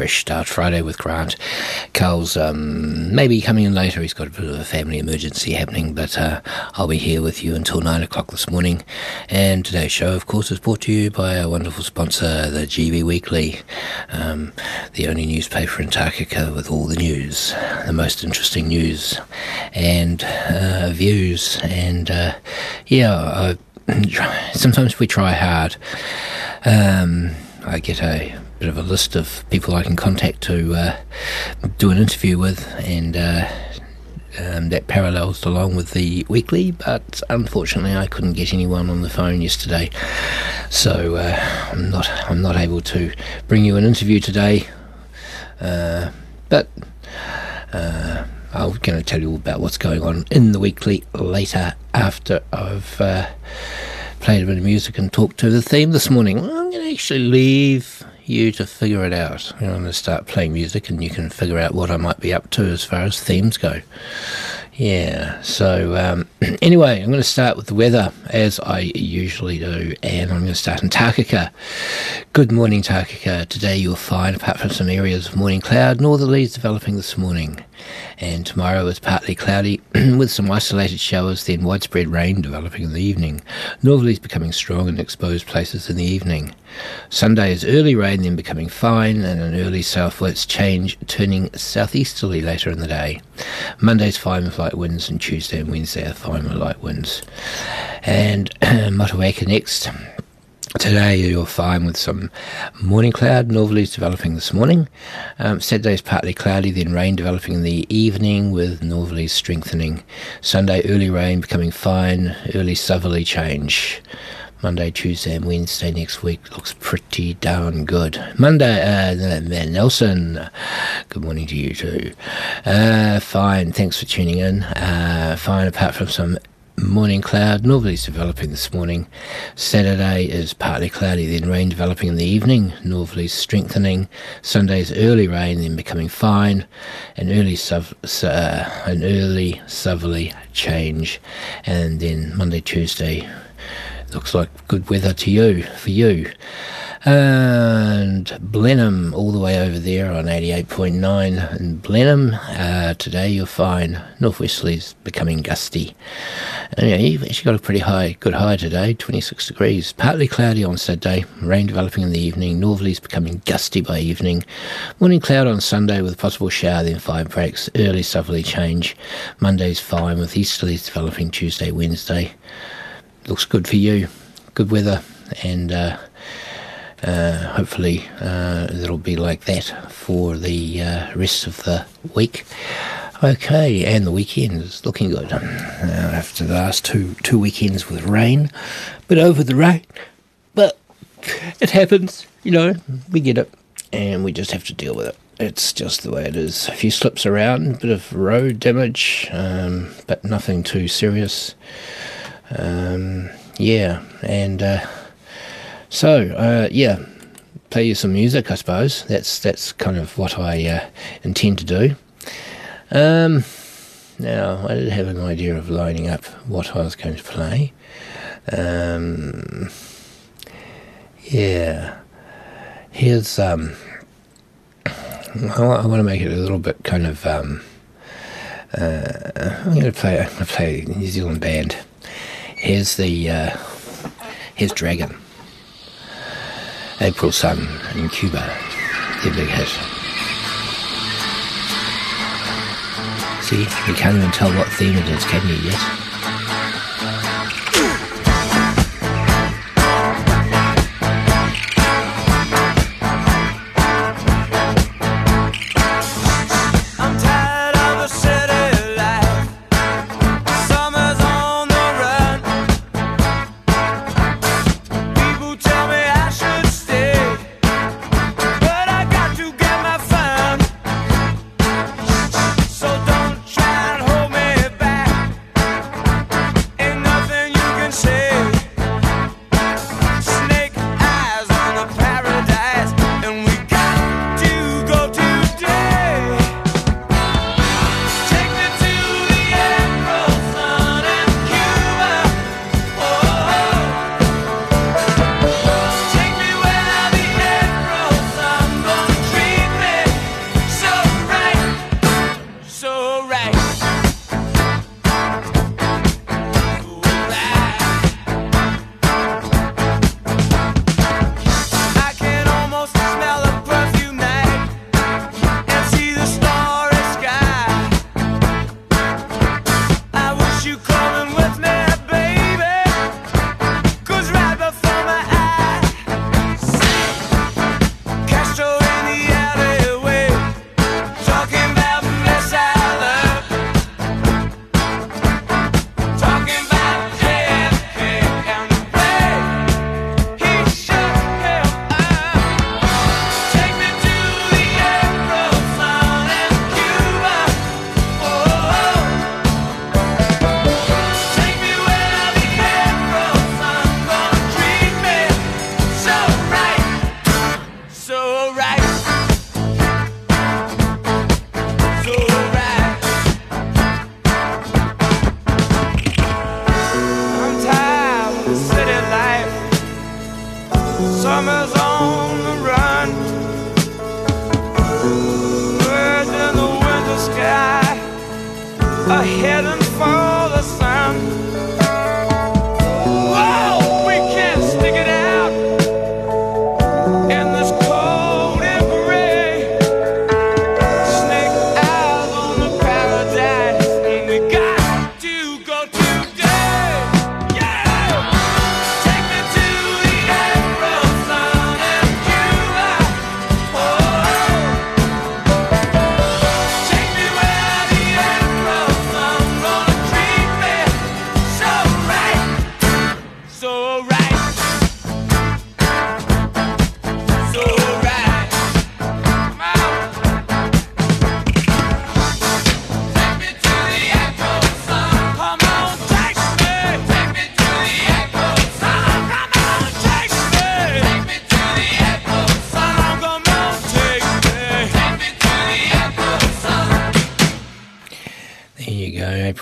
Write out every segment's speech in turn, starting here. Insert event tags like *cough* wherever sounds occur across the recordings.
Fresh Start Friday with Grant. Carl's um, maybe coming in later. He's got a bit of a family emergency happening, but uh, I'll be here with you until nine o'clock this morning. And today's show, of course, is brought to you by our wonderful sponsor, the GB Weekly, um, the only newspaper in Takaka with all the news, the most interesting news, and uh, views. And uh, yeah, I *clears throat* sometimes we try hard. Um, I get a bit of a list of people I can contact to uh, do an interview with, and uh, um, that parallels along with the weekly. But unfortunately, I couldn't get anyone on the phone yesterday, so uh, I'm not I'm not able to bring you an interview today. Uh, but I'm going to tell you about what's going on in the weekly later after I've uh, played a bit of music and talked to the theme this morning. I'm going to actually leave you to figure it out. I'm going to start playing music and you can figure out what I might be up to as far as themes go. Yeah, so um, *clears throat* anyway, I'm going to start with the weather as I usually do, and I'm going to start in Takaka. Good morning, Takaka. Today you'll find, apart from some areas of morning cloud, northerlies developing this morning. And tomorrow is partly cloudy *clears throat* with some isolated showers, then widespread rain developing in the evening. Northerlies becoming strong in exposed places in the evening. Sunday is early rain, then becoming fine, and an early southwards change, turning southeasterly later in the day. Monday's fine with light winds, and Tuesday and Wednesday are fine with light winds. And *clears throat* Motueka next. Today you're fine with some morning cloud. Northerlies developing this morning. Um, is partly cloudy, then rain developing in the evening with northerlies strengthening. Sunday early rain becoming fine, early southerly change. Monday, Tuesday, and Wednesday next week looks pretty darn good. Monday, uh, Nelson, good morning to you too. Uh, fine, thanks for tuning in. Uh, fine, apart from some morning cloud, northerlies developing this morning. Saturday is partly cloudy, then rain developing in the evening, northerlies strengthening. Sunday's early rain, then becoming fine, an early sub, uh, an early southerly change, and then Monday, Tuesday looks like good weather to you for you. And Blenheim, all the way over there on 88.9 in Blenheim. Uh, today you'll find northwesterlies becoming gusty. And yeah, you've actually got a pretty high, good high today, 26 degrees. Partly cloudy on Saturday, rain developing in the evening, northerlies becoming gusty by evening. Morning cloud on Sunday with possible shower, then five breaks. Early southerly change. Monday's fine with easterlies developing Tuesday, Wednesday looks good for you. Good weather, and uh, uh, hopefully uh, it'll be like that for the uh, rest of the week. Okay, and the weekend is looking good. After the last two two weekends with rain, but over the rain, but it happens. You know, we get it, and we just have to deal with it. It's just the way it is. A few slips around, a bit of road damage, um, but nothing too serious. Um, yeah, and uh, so uh, yeah, play you some music. I suppose that's that's kind of what I uh, intend to do. Um, now I did have an idea of lining up what I was going to play. Um, yeah, here's um, I, I want to make it a little bit kind of um, uh, I'm going to play I'm going to play a New Zealand band. Here's the uh, here's Dragon. April Sun in Cuba. Their big hit. See, you can't even tell what theme it is, can you yet?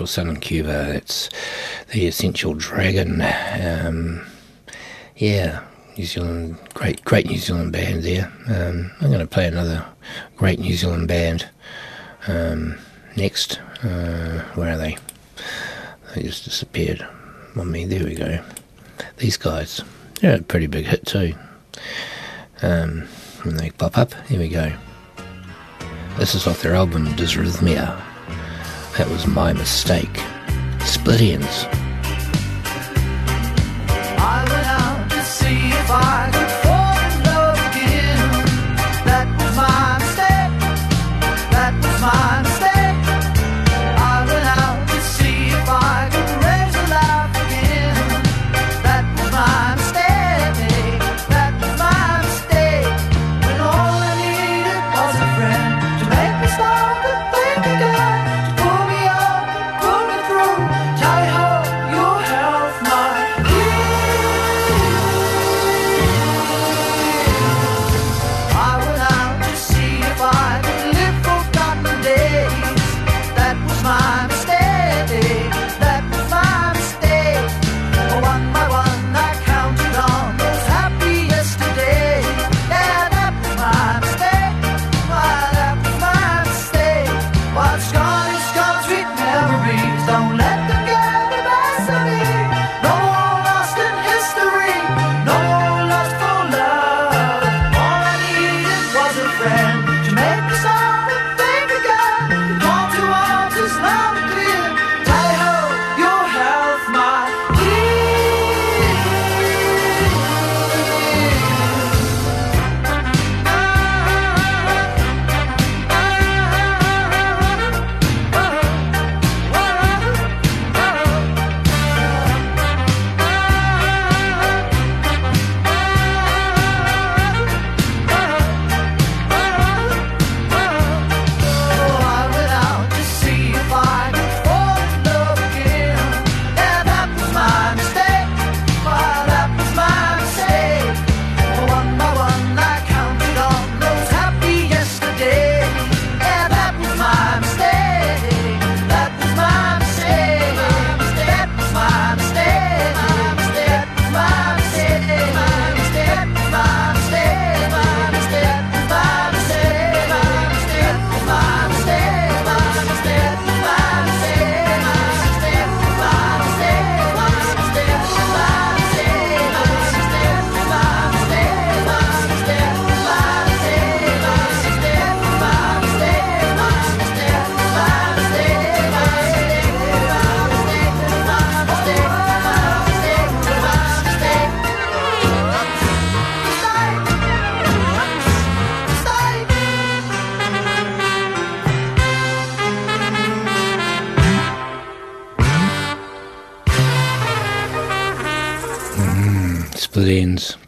Sun in Cuba. It's the Essential Dragon. Um, yeah, New Zealand, great, great New Zealand band there. Um, I'm going to play another great New Zealand band um, next. Uh, where are they? They just disappeared on me. There we go. These guys, they're a pretty big hit too. Um, when they pop up, here we go. This is off their album Dizrythmia. That was my mistake. Split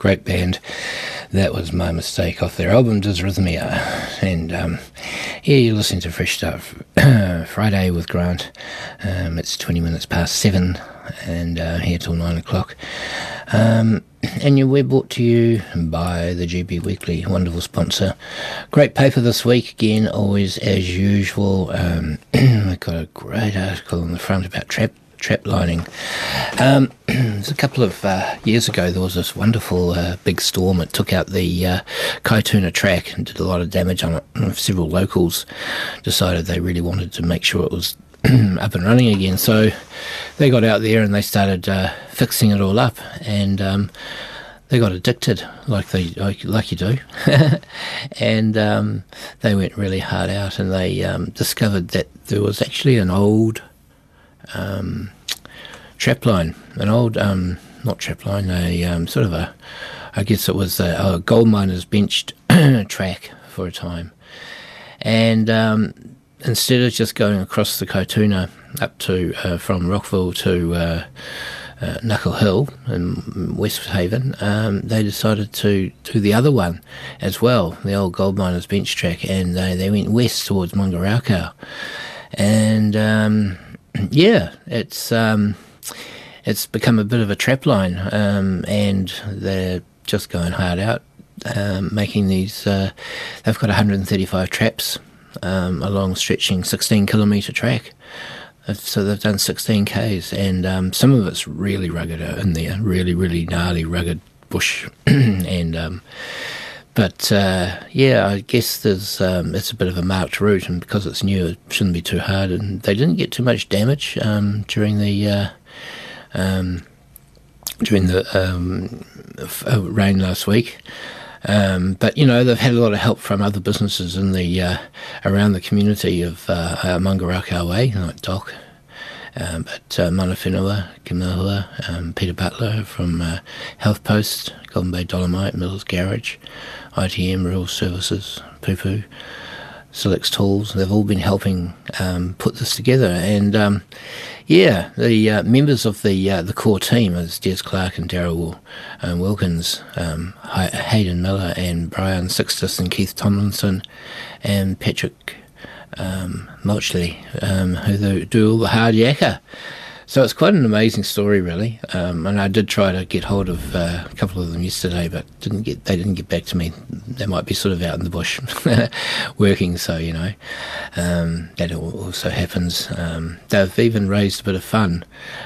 great band. That was my mistake off their album Dizrythmia. And um, yeah, you're listening to Fresh Start *coughs* Friday with Grant. Um, it's 20 minutes past seven and uh, here till nine o'clock. Um, and we're brought to you by the GB Weekly, wonderful sponsor. Great paper this week, again, always as usual. Um, *coughs* we've got a great article on the front about trap trap lining. Um, *clears throat* a couple of uh, years ago, there was this wonderful uh, big storm. It took out the uh, Kaituna track and did a lot of damage on it. And several locals decided they really wanted to make sure it was *clears throat* up and running again. So they got out there and they started uh, fixing it all up. And um, they got addicted, like they like, like you do, *laughs* and um, they went really hard out. And they um, discovered that there was actually an old um, trap line, an old, um, not trap line, a um, sort of a, I guess it was a, a gold miner's benched *clears throat* track for a time. And um, instead of just going across the Kaituna up to, uh, from Rockville to uh, uh, Knuckle Hill in West Haven, um, they decided to do the other one as well, the old gold miners bench track, and they, they went west towards Mangarakau. And um, yeah, it's um, it's become a bit of a trap line, um, and they're just going hard out, um, making these. Uh, they've got 135 traps um, along stretching 16 kilometre track so they've done 16 k's, and um, some of it's really rugged in there, really, really gnarly, rugged bush, *clears throat* and um, but uh, yeah, I guess there's um, it's a bit of a marked route, and because it's new, it shouldn't be too hard. And they didn't get too much damage um, during the uh, um, during the um, f- uh, rain last week. Um, but you know they've had a lot of help from other businesses in the uh, around the community of uh, uh, Way, like DOC, um, at uh, Mana Whenua, ki Mohua, um, Peter Butler from uh, Health Post, Golden Bay Dolomite, Mills Garage, ITM Rural Services, Poo, Silex Tools. They've all been helping um, put this together, and um, yeah, the uh, members of the uh, the core team is Des Clark and Daryl um, Wilkins, um, Hayden Miller and Brian Sixtus and Keith Tomlinson, and Patrick um, Mulchley, um, who do all the hard yakka. So it's quite an amazing story, really. Um, and I did try to get hold of uh, a couple of them yesterday, but didn't get. They didn't get back to me. They might be sort of out in the bush *laughs* working. So you know, um, that also happens. Um, they've even raised a bit of fun,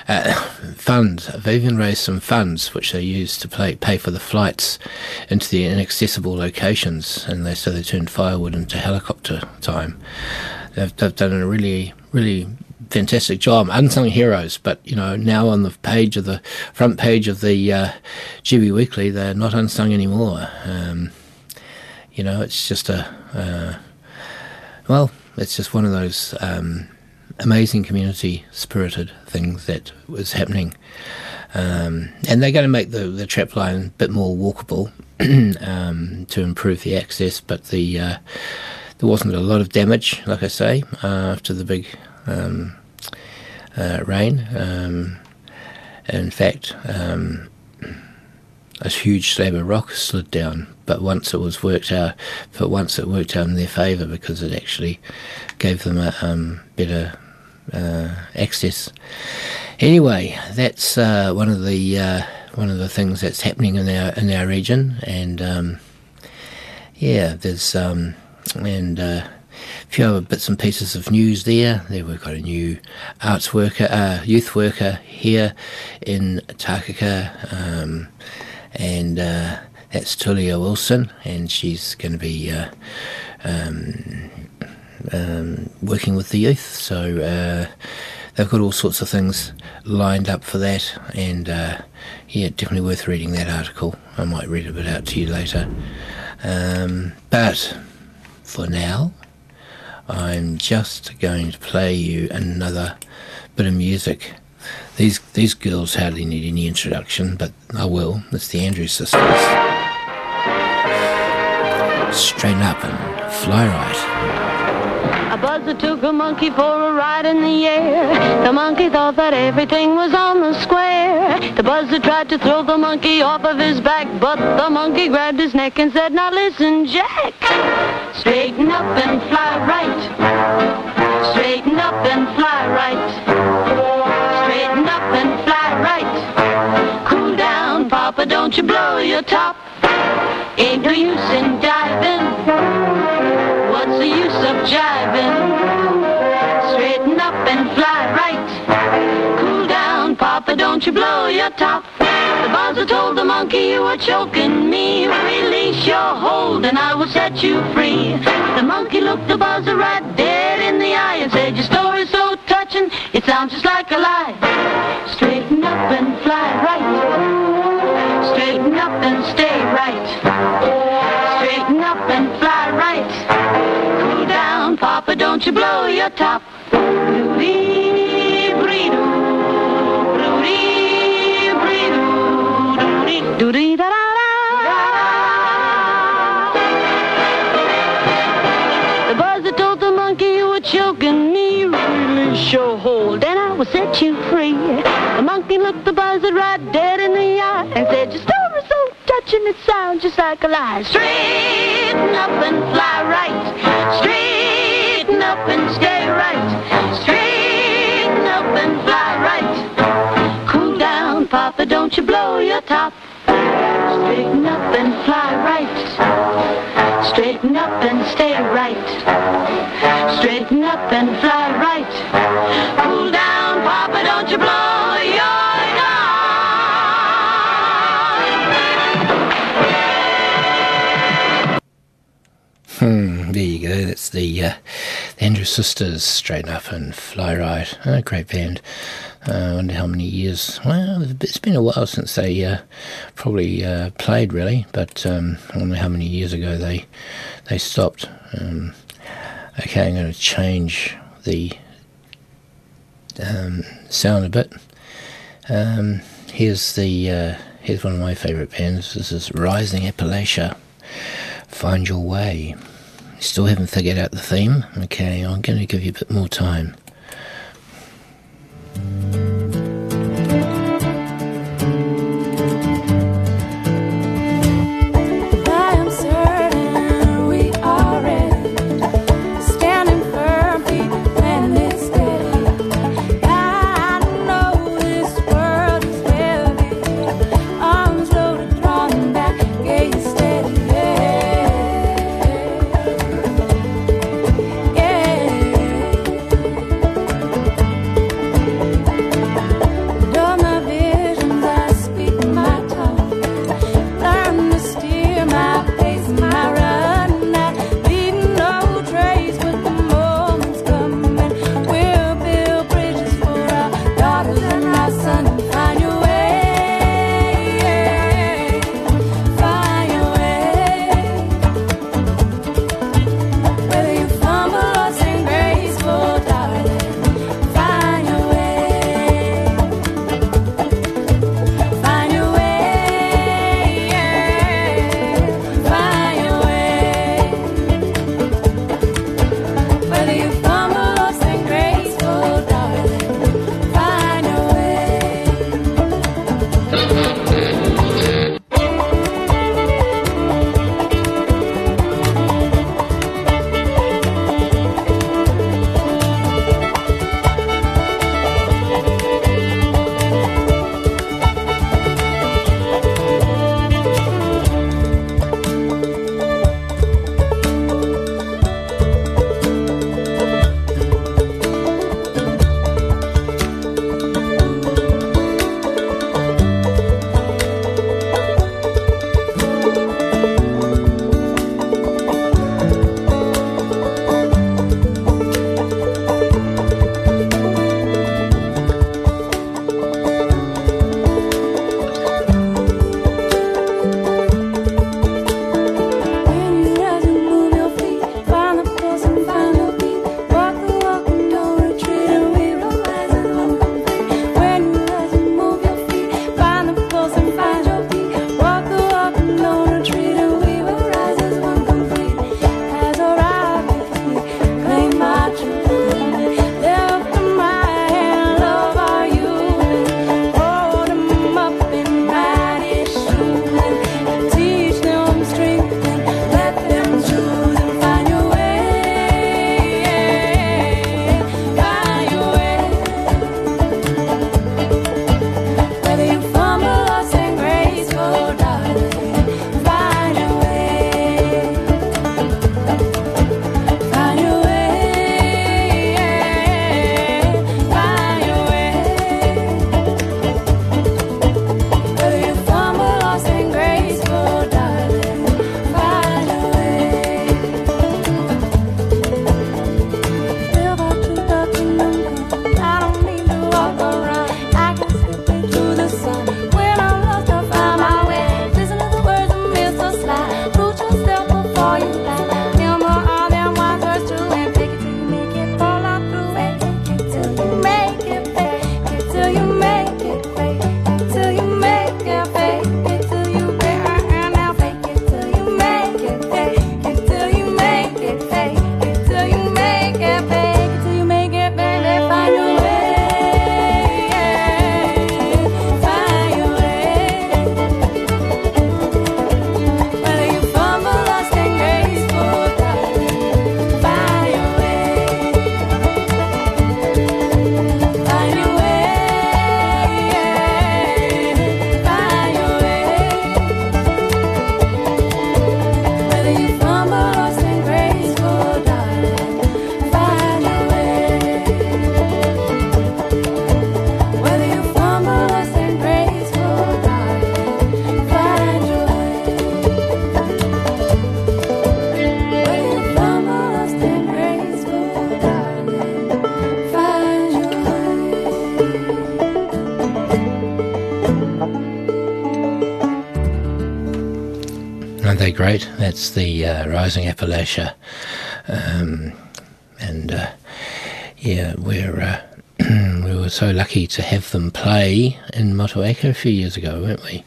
uh, *coughs* funds. They've even raised some funds which they use to pay pay for the flights into the inaccessible locations, and they so they turned firewood into helicopter time. They've, they've done a really really fantastic job, unsung heroes. But you know, now on the page of the front page of the uh, GB Weekly, they're not unsung anymore. Um, you know, it's just a uh, well, it's just one of those um, amazing community spirited things that was happening. Um, and they're going to make the, the trap line a bit more walkable *clears throat* um, to improve the access, but the uh, there wasn't a lot of damage, like I say, uh, after the big um, uh, rain. Um, in fact, um, a huge slab of rock slid down, but once it was worked out, but once it worked out in their favour because it actually gave them a um, better uh, access. Anyway, that's uh, one of the uh, one of the things that's happening in our in our region, and um, yeah, there's um, and uh, a few other bits and pieces of news there. There we've got a new arts worker, uh, youth worker here in Takaka, um, and uh, that's Tulia Wilson, and she's going to be uh, um, um, working with the youth. So uh, they've got all sorts of things lined up for that, and uh, yeah, definitely worth reading that article. I might read a bit out to you later. Um, but for now, I'm just going to play you another bit of music. These these girls hardly need any introduction, but I will. It's the Andrews sisters. Straighten up and fly right. Buzzer took a monkey for a ride in the air. The monkey thought that everything was on the square. The buzzer tried to throw the monkey off of his back, but the monkey grabbed his neck and said, Now listen, Jack. Straighten up and fly right. Straighten up and fly right. Straighten up and fly right. Cool down, Papa, don't you blow your top. Ain't no use in diving. Jiving? Straighten up and fly right. Cool down, Papa, don't you blow your top. The buzzer told the monkey you were choking me. Release your hold and I will set you free. The monkey looked the buzzer right dead in the eye and said, Your story's so touching, it sounds just like a lie. Straighten up and fly right. Straighten up and stay right. Don't you blow your top. The buzzer told the monkey you were choking me. Release your hold and I will set you free. The monkey looked the buzzer right dead in the eye and said, Your story's so touching, it sounds just like a lie. Straighten up and fly right. Straighten up and stay right. Straighten up and fly right. Cool down, Papa, don't you blow your top. Straighten up and fly right. Straighten up and stay right. Straighten up and fly right. Cool Hmm, there you go. That's the, uh, the Andrews Sisters, Straighten Up and Fly Right. Oh, great band. Uh, I wonder how many years. Well, it's been a while since they uh, probably uh, played, really. But um, I wonder how many years ago they they stopped. Um, okay, I'm going to change the um, sound a bit. Um, here's the uh, here's one of my favourite bands. This is Rising Appalachia. Find your way. Still haven't figured out the theme. Okay, I'm going to give you a bit more time. That's the uh, Rising Appalachia, um, and uh, yeah, we're uh, *clears throat* we were so lucky to have them play in Motueka a few years ago, weren't we?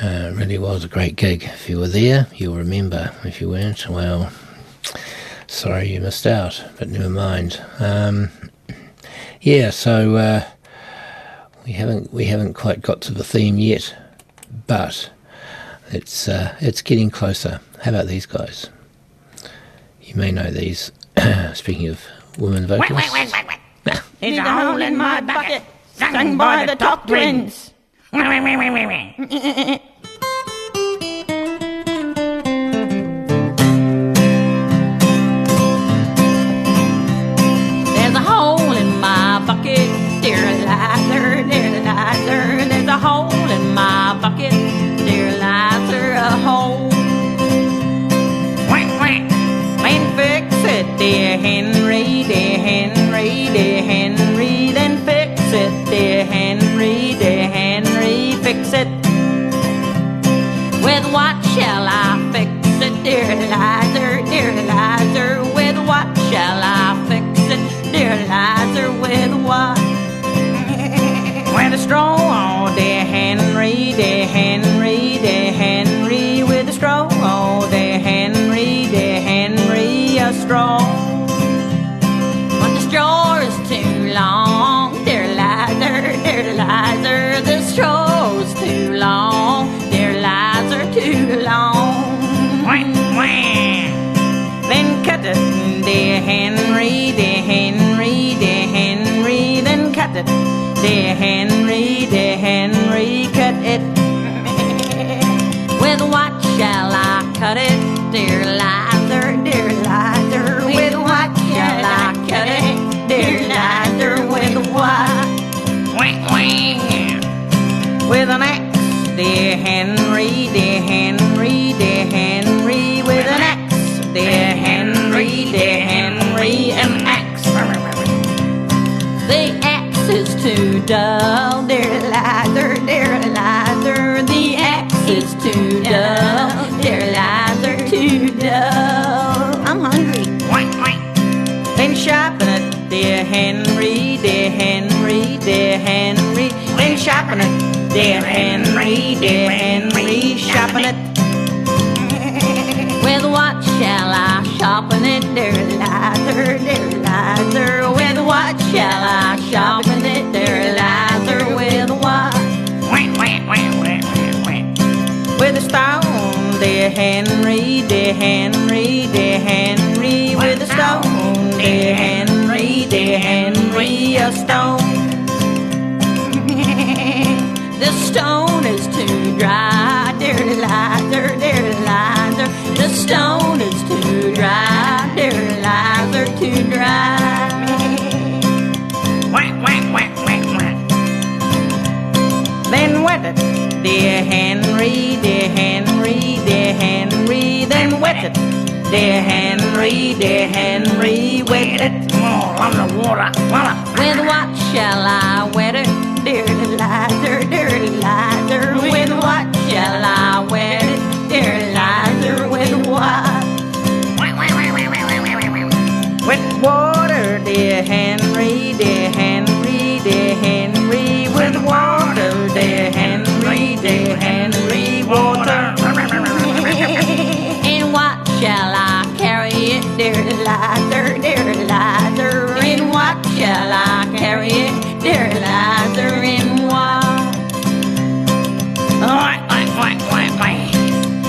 Uh, it really was a great gig. If you were there, you'll remember. If you weren't, well, sorry you missed out, but never mind. Um, *clears throat* yeah, so uh, we haven't we haven't quite got to the theme yet, but it's uh, it's getting closer. How about these guys? You may know these. *coughs* Speaking of women vocalists, *laughs* There's a hole in my bucket, sung by the Topp Twins. *laughs* It, dear Henry, dear Henry, cut it. With what shall I cut it, dear Liza, dear Liza? With what shall I cut it, dear Liza? With what? With an axe, dear Henry, dear Henry, dear Henry. With an axe, dear too dull, dear Liza, dear Liza. The axe is too dull, dear Liza, too dull. I'm hungry. Then sharpen it, dear Henry, dear Henry, dear Henry. Then sharpen it, dear Henry, Henry, dear Henry, dear Henry. With a stone, dear Henry, dear Henry, a stone. *laughs* the stone is too dry, dear Liza, dear Liza. The stone is too dry, dear Liza, too dry. Then wet it, dear Henry, dear Henry, dear Henry. Then wet it, dear Henry, dear Henry. Wet it. More on the water. Voila. With what shall I wet it, dear Liza, dear Liza? With what shall I wet it, dear Liza? With what? With water, dear Henry, dear Henry, dear Liza, dear Liza? In what shall I carry it, dear Liza? In what?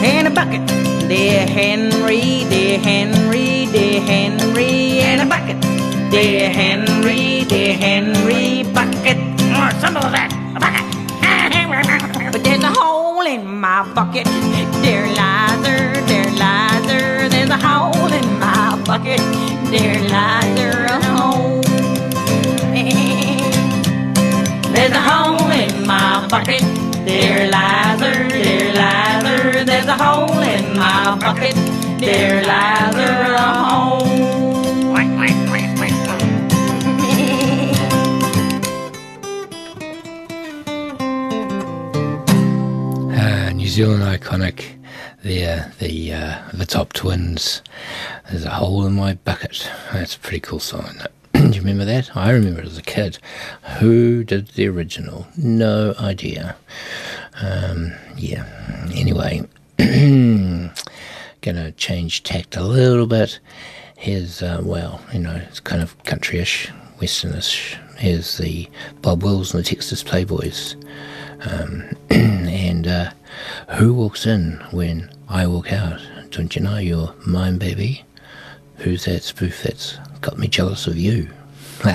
In a bucket, dear Henry, dear Henry, dear Henry, in a bucket, dear Henry, dear Henry, bucket. More, some of that, a bucket. *laughs* But there's a hole in my bucket, dear Liza, dear Liza. There's a hole in my bucket, dear Liza, a hole. There's a hole in my bucket, dear Liza, dear Liza. There's a hole in my bucket, dear Liza, a hole. New Zealand iconic, there, the uh, the Topp Twins. There's a hole in my bucket. That's a pretty cool song. *clears throat* Do you remember that? I remember it as a kid. Who did the original? No idea. Um, yeah. Anyway, *clears throat* gonna change tact a little bit. Here's uh, well, you know, it's kind of countryish, westernish. Here's the Bob Wills and the Texas Playboys. Um, *clears throat* and uh, who walks in when I walk out? Don't you know you're mine, baby? Who's that spoof that's got me jealous of you? *laughs*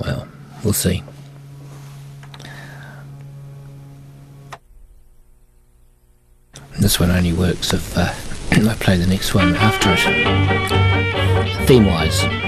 Well, we'll see. This one only works if uh, *clears throat* I play the next one after it. Theme wise.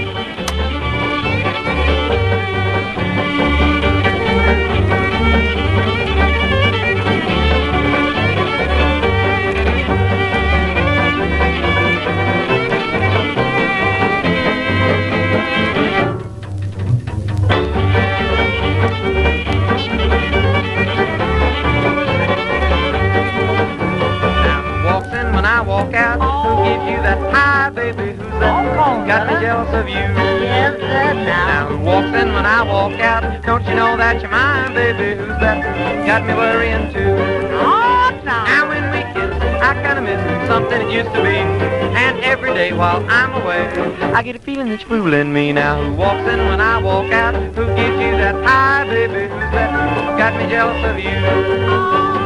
Walk out. Who gives you that high, baby? Who's that? Got me jealous of you. Yes, now. Now who walks in when I walk out? Don't you know that you're mine, baby? Who's that? Got me worrying too. Oh, now. Now when we kiss, I kinda miss something it used to be. And every day while I'm away, I get a feeling that you're fooling me. Now who walks in when I walk out? Who gives you that high, baby? Who's that? Got me jealous of you. Oh,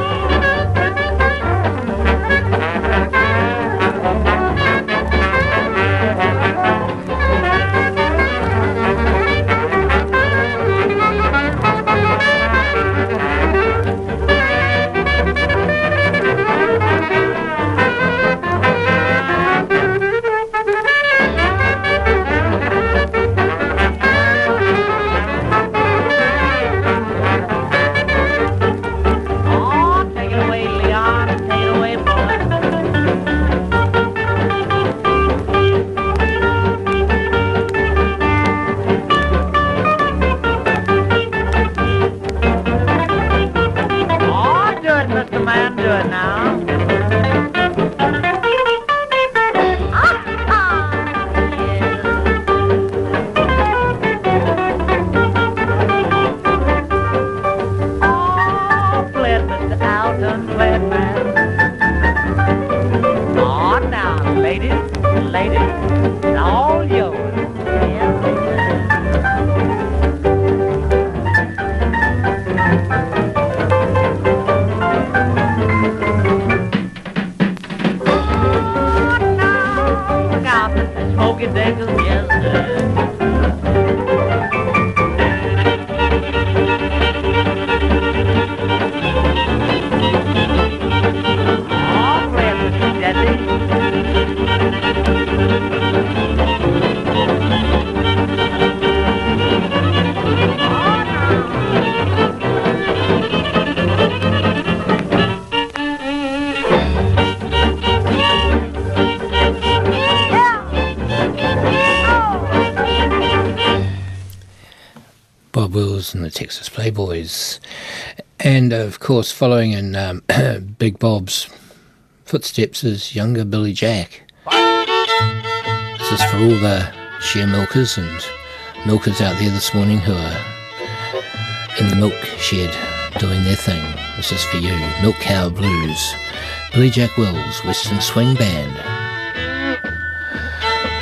Texas Playboys. And of course, following in um, *clears throat* Big Bob's footsteps is younger Billy Jack. This is for all the shear milkers and milkers out there this morning who are in the milk shed doing their thing. This is for you, Milk Cow Blues. Billy Jack Wills, Western Swing Band.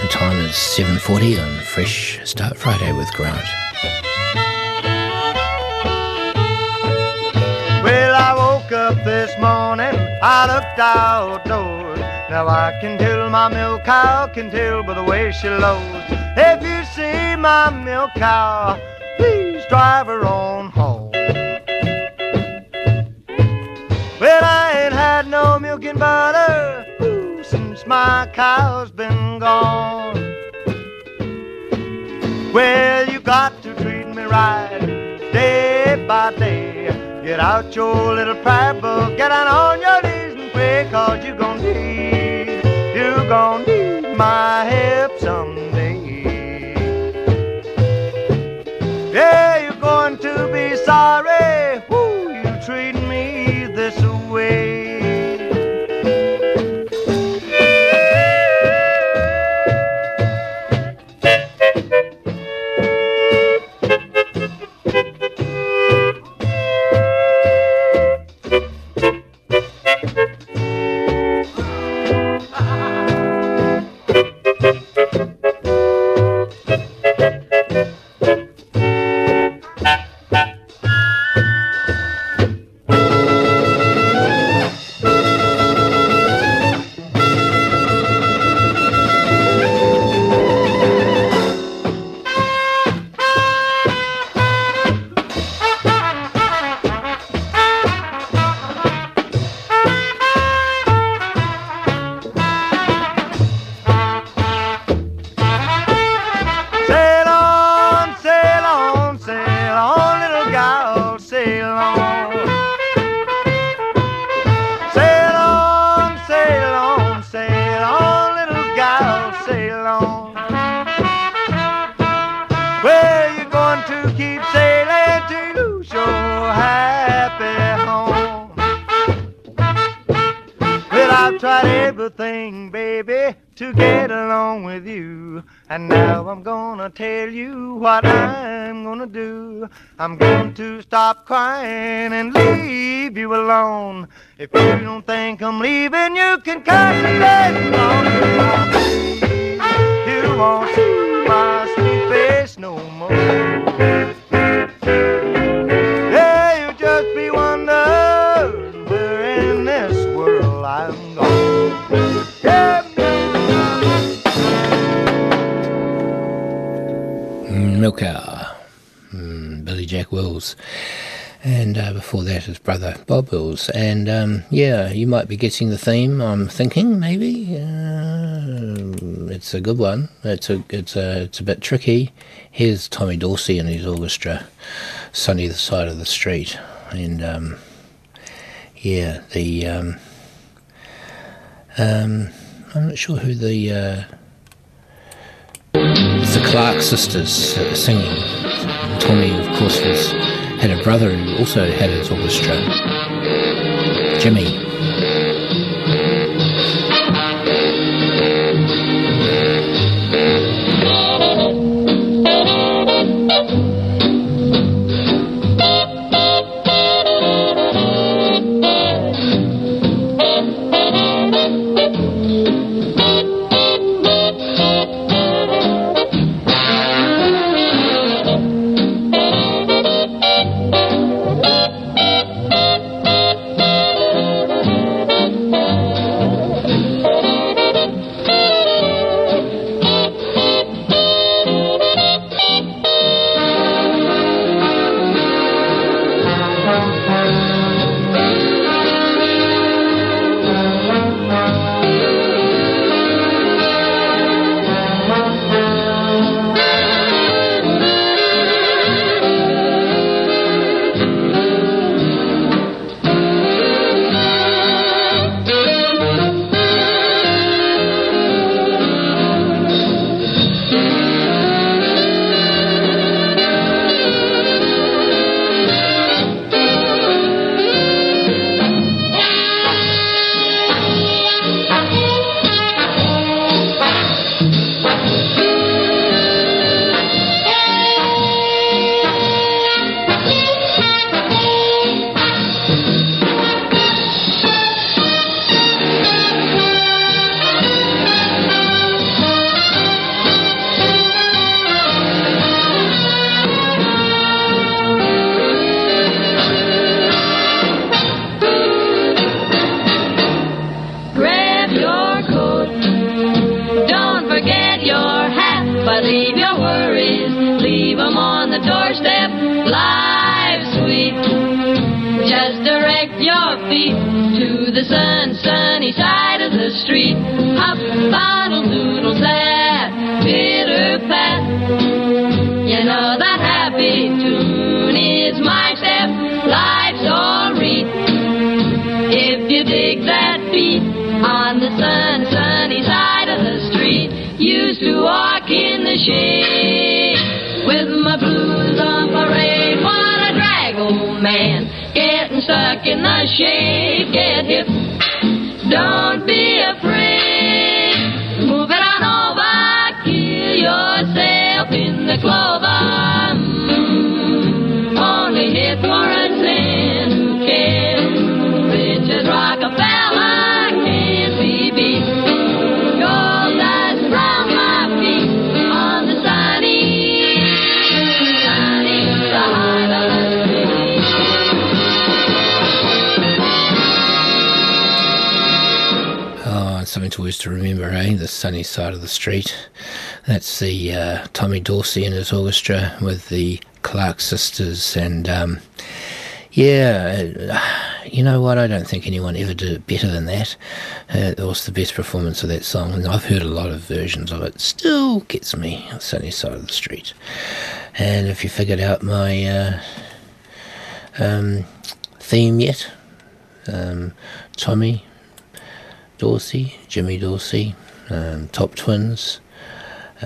The time is 7.40 on Fresh Start Friday with Grant. I looked outdoors. Now I can tell my milk cow can tell by the way she lows. If you see my milk cow, please drive her on home. Well, I ain't had no milk and butter ooh, since my cow's been gone. Well, you got to treat me right day by day. Get out your little prayer book, get down on cause you gon' need, you gon' need my help someday. Yeah, you're going to be sorry, stop crying and leave you alone. If you don't think I'm leaving, you can concentrate on You won't see my sweet face no more. Mm, Billy Jack Wills. And uh, before that, his brother Bob Wills. And um, yeah, you might be getting the theme. I'm thinking maybe uh, it's a good one. It's a it's a it's a bit tricky. Here's Tommy Dorsey and his orchestra, "Sunny the Side of the Street," and um, yeah, the um, um, I'm not sure who the uh, the Clark sisters singing. Tommy, of course, was had a brother who also had his orchestra, Jimmy. Dorsey and his orchestra with the Clark sisters, and um, yeah, uh, you know what? I don't think anyone ever did it better than that. Uh, that was the best performance of that song, and I've heard a lot of versions of it. Still gets me, on sunny side of the street. And if you figured out my uh, um, theme yet, um, Tommy Dorsey, Jimmy Dorsey, um, Topp Twins.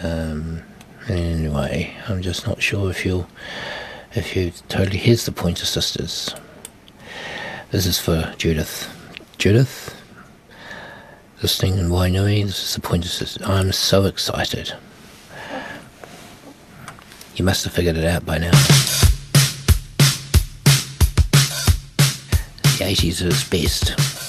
Um, anyway. I'm just not sure if you, if you totally hear the pointer sisters. This is for Judith. Judith listening in Wainui, this is the pointer sisters. I'm so excited. You must have figured it out by now. The 80s is best.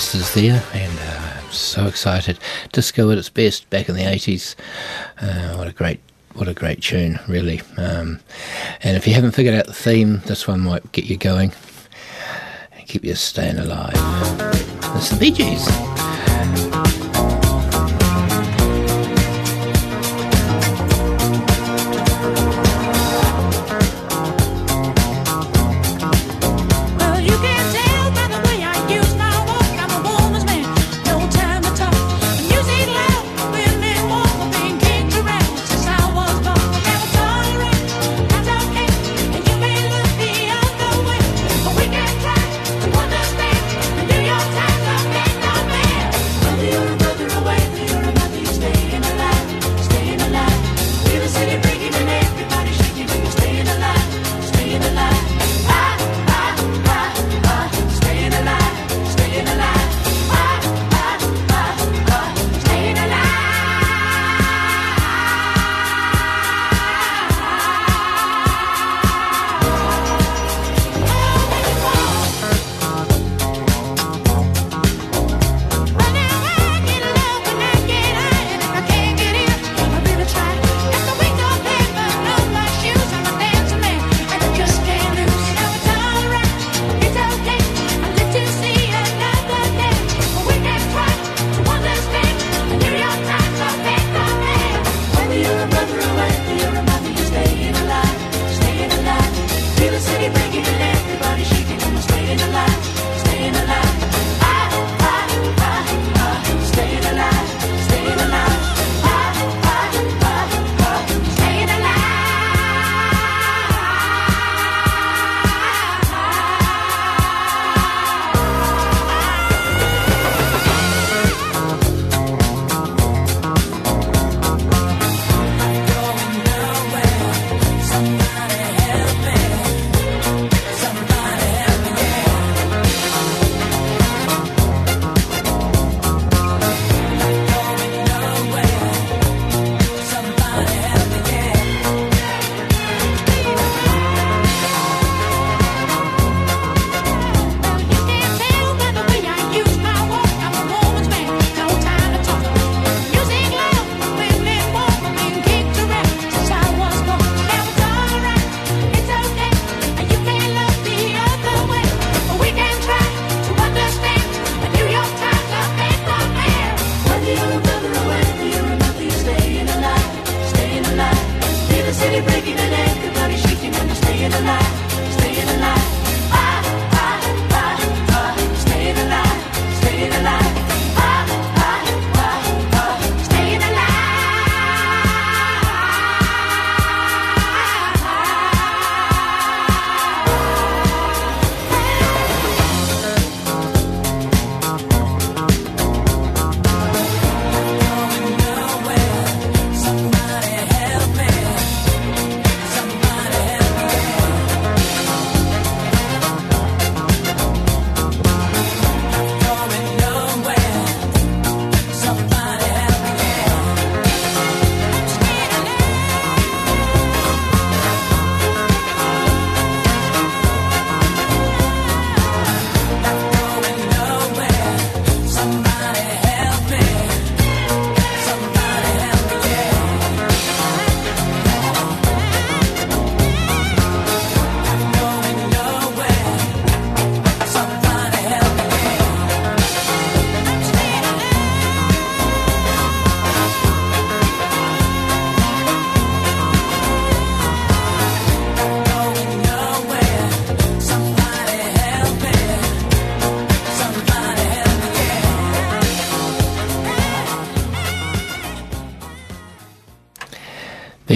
sisters there, and uh, I'm so excited. Disco at its best back in the 80s. Uh, what a great what a great tune, really. Um, and if you haven't figured out the theme, this one might get you going and keep you staying alive. It's the Bee Gees.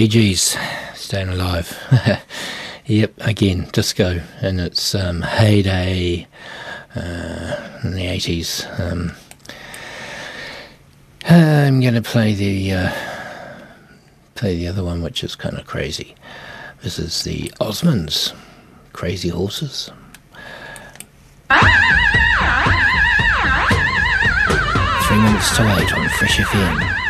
Bee staying alive. *laughs* yep, again, disco in its um, heyday uh, in the 80s. Um, I'm going to play the uh, play the other one, which is kind of crazy. This is the Osmonds, Crazy Horses. Three minutes to eight on Fresh FM.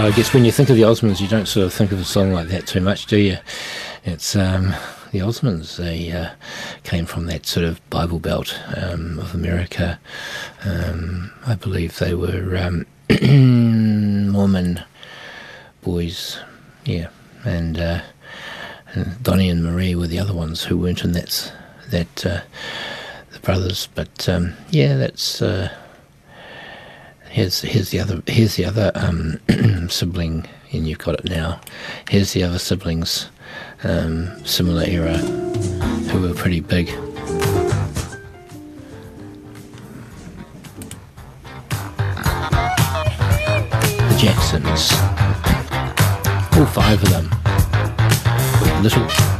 So I guess when you think of the Osmonds, you don't sort of think of a song like that too much, do you? It's um, the Osmonds. They uh, came from that sort of Bible Belt um, of America. Um, I believe they were um, *clears throat* Mormon boys, yeah, and, uh, and, Donnie and Marie were the other ones who weren't in that that uh, the brothers. But um, yeah, that's uh, Here's here's the other here's the other um, *clears throat* sibling, and you've got it now. Here's the other siblings, um, similar era, who were pretty big. The Jacksons, all five of them. Little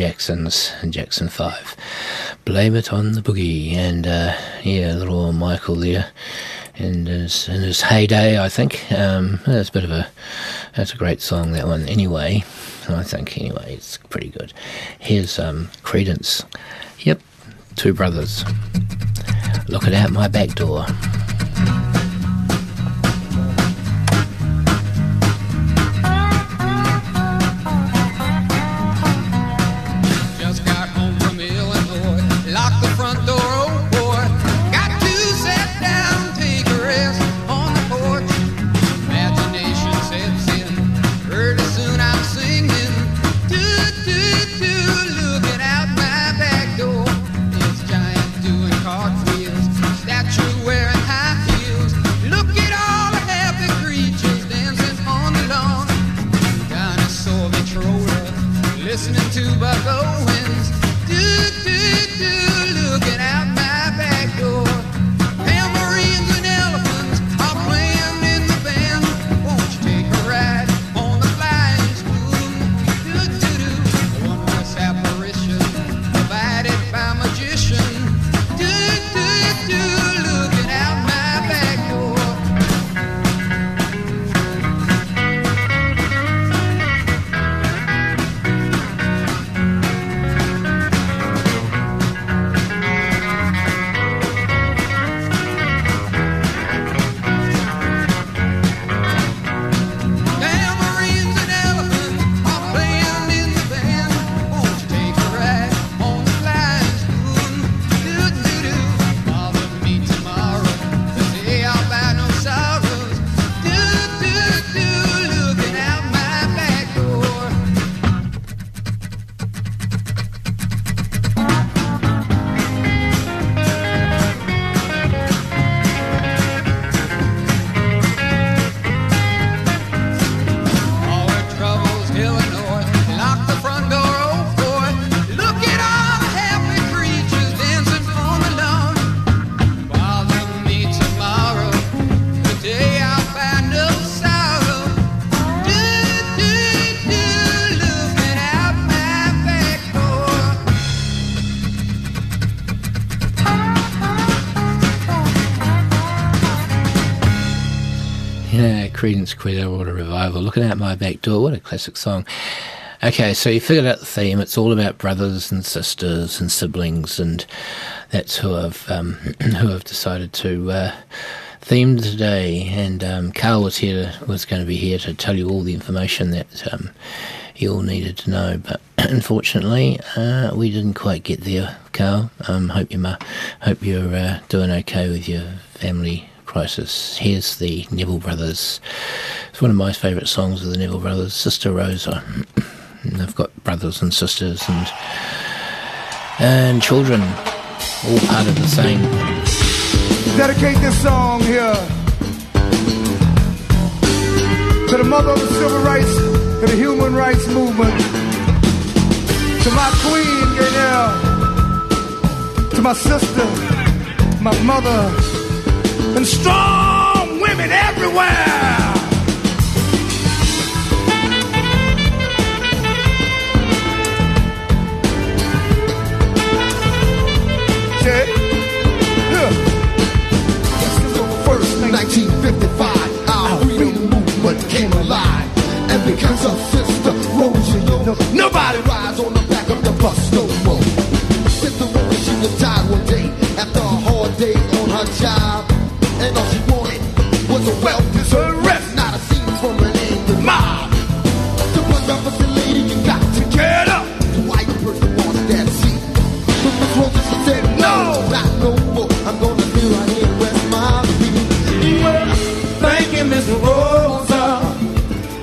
Jacksons and Jackson 5. Blame it on the boogie. And uh, yeah, little Michael there. And his, in his heyday, I think. Um, that's a bit of a that's a great song that one. Anyway, I think anyway it's pretty good. Here's um, Creedence. Yep, two brothers. Looking out my back door. Creedence Clearwater Revival. Looking out my back door. What a classic song. Okay, so you figured out the theme. It's all about brothers and sisters and siblings, and that's who I've um, *clears throat* who I've decided to uh, theme today. And um, Carl was here was going to be here to tell you all the information that um, you all needed to know, but *clears throat* unfortunately, uh, we didn't quite get there. Carl, um, hope you hope you're uh, doing okay with your family crisis. Here's the Neville Brothers. It's one of my favourite songs of the Neville Brothers, Sister Rosa. *clears throat* They've got brothers and sisters and and children, all part of the same. Dedicate this song here to the mother of the civil rights and the human rights movement. To my queen, Gaynell. To my sister, my mother, and strong women everywhere. Say, yeah. First, 1955, our freedom movement came alive. And because of Sister Rosa, you know, nobody rides on the back of the bus no more. Sister she was one day after a hard day on her job. And all she wanted was a well-deserved rest, not a scene from an angry mob. To one officer lady, you got to get up. The white person wants that seat. But Miss Rosa, said, no, not no more. I'm gonna stay right here and rest my feet. Well, thank you, Miss Rosa.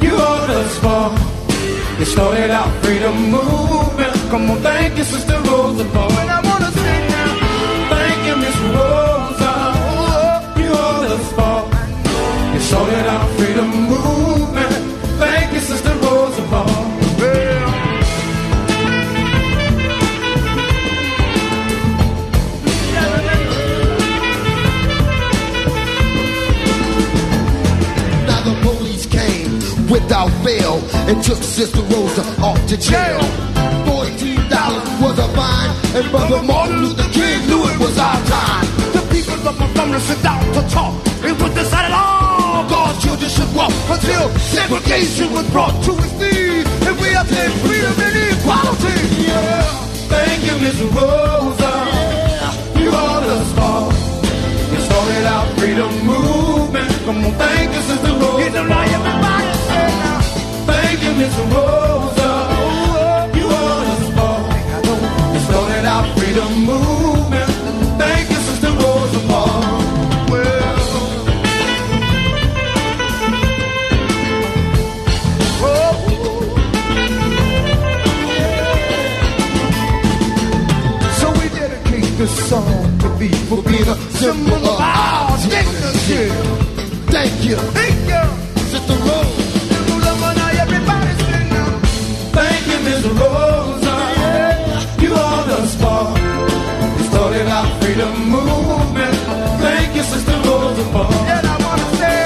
You owed us for. You started our freedom movement. Come on, thank you, Sister Rosa, for. Started our freedom movement. Thank you, Sister Rosa. Well, Now the police came without fail and took Sister Rosa off to jail. Fourteen dollars was a fine, and Brother Martin Luther King knew it was our time. The people of Montgomery sit down to talk. It was decided all God's children should walk until segregation was brought to its knees, and we obtained freedom and equality. Yeah. Thank you, Miss Rosa. You are the star. You started our freedom movement. Come on, thank you, Sister Rosa. everybody say now. Thank you, Miss Rosa. You are the star. You started our freedom movement. Thee for being a symbol of our dignity. Thank you. Thank you. Sister Rose. Everybody. Thank you, Miss Rosa. You are the spark. You started our freedom movement. Thank you, Sister Rosa. And I want to say,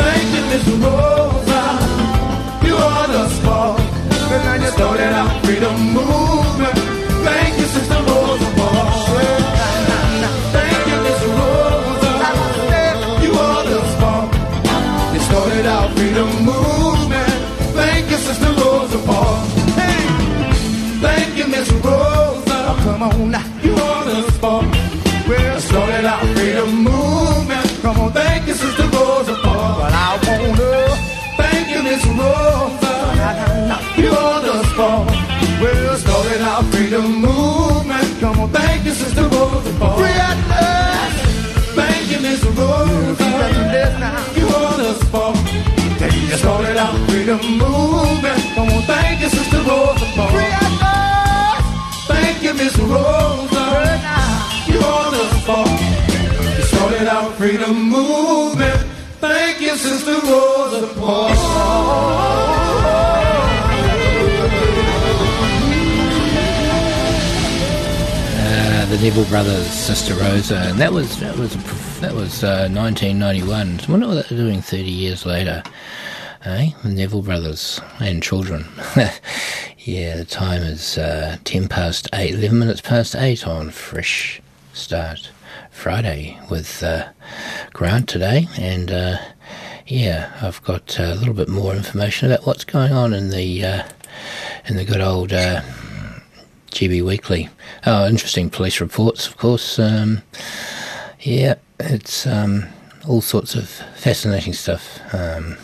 thank you, Miss Rosa. You are the spark. You started our freedom movement. Our movement. Thank you, Sister Rosa Uh, the Neville Brothers, Sister Rosa, and that was that was that was uh, 1991. So I wonder what they're doing 30 years later. Eh? The Neville Brothers and children. *laughs* yeah, the time is uh, 10 past 8, 11 minutes past 8 on Fresh Start Friday with uh, Grant today. And uh, yeah, I've got a little bit more information about what's going on in the uh, in the good old uh, GB Weekly. Oh, interesting police reports, of course. Um, yeah, it's um, all sorts of fascinating stuff. Um,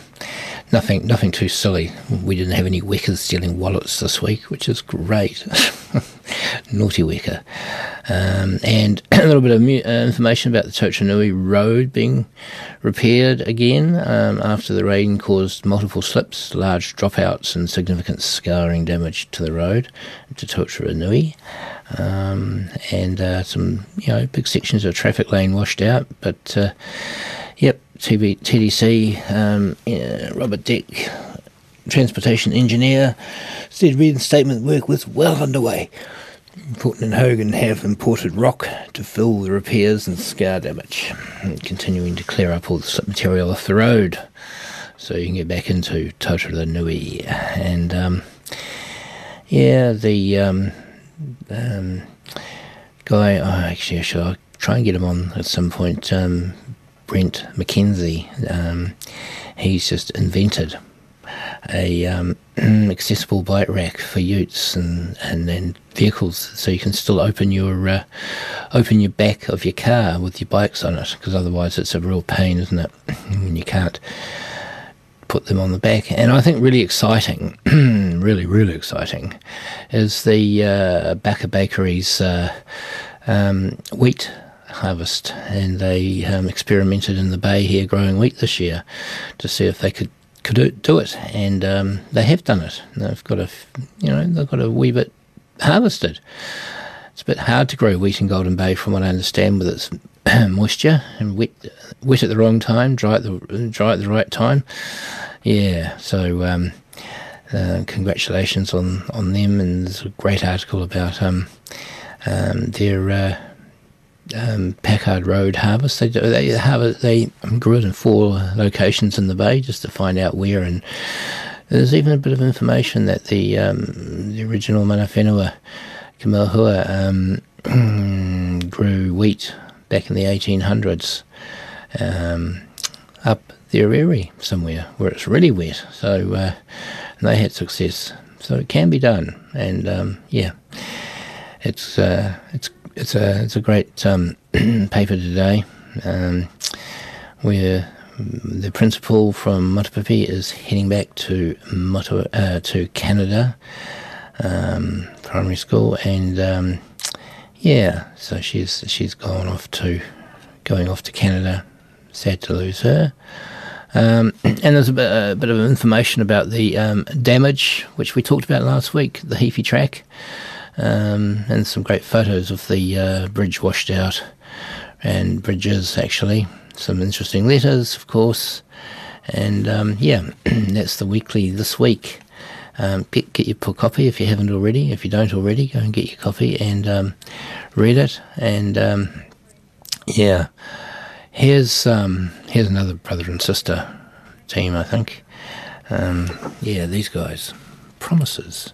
nothing, nothing too silly. We didn't have any Wekas stealing wallets this week, which is great. *laughs* Naughty Weka. Um, and *clears throat* a little bit of mu- uh, information about the Totaranui Road being repaired again um, after the rain caused multiple slips, large dropouts, and significant scarring damage to the road to Totaranui. Um, and uh, some, you know, big sections of traffic lane washed out, but uh, Yep, TV, TDC, um, yeah, Robert Dick, transportation engineer, said reinstatement work was well underway. Portland and Hogan have imported rock to fill the repairs and scar damage, continuing to clear up all the material off the road so you can get back into Totara Nui. And um, yeah, the um, um, guy, oh, actually, I should try and get him on at some point. Brent McKenzie. Um, he's just invented a um, *clears throat* accessible bike rack for utes and, and and vehicles, so you can still open your uh, open your back of your car with your bikes on it, because otherwise it's a real pain, isn't it? when you can't put them on the back. And I think really exciting, *clears throat* really really exciting, is the uh, Backer Bakery's uh, um, wheat harvest, and they um, experimented in the bay here growing wheat this year to see if they could could do- it, and um, they have done it. They've got a you know they've got a wee bit harvested. It's a bit hard to grow wheat in Golden Bay, from what I understand, with its *clears throat* moisture and wet wet at the wrong time, dry at the dry at the right time. Yeah, so. Um, uh, congratulations on, on them, and there's a great article about um, um, their uh, um, Packard Road harvest. They, they they grew it in four locations in the bay just to find out where. And there's even a bit of information that the um, the original Mana Whenua ki Mohua um, *clears throat* grew wheat back in the 1800s um, up the Aorere somewhere where it's really wet. So uh, they had success. So it can be done. And um, yeah, it's uh, it's it's a it's a great um, *clears throat* paper today. Um, where the principal from Motupipi is heading back to Mata, uh, to Canada um, primary school, and um, yeah, so she's she's gone off to going off to Canada. Sad to lose her. Um, *clears throat* and there's a bit, a bit of information about the um, damage, which we talked about last week, the Heaphy track, um, and some great photos of the uh, bridge washed out, and bridges actually. Some interesting letters, of course, and um, yeah, *clears throat* that's the weekly this week. Um, get get your copy if you haven't already. If you don't already, go and get your copy and um, read it. And um, yeah, here's um, here's another brother and sister team. I think. Um, yeah, these guys, promises.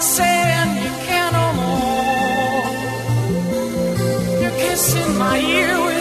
saying you can't no more. You're kissing my ear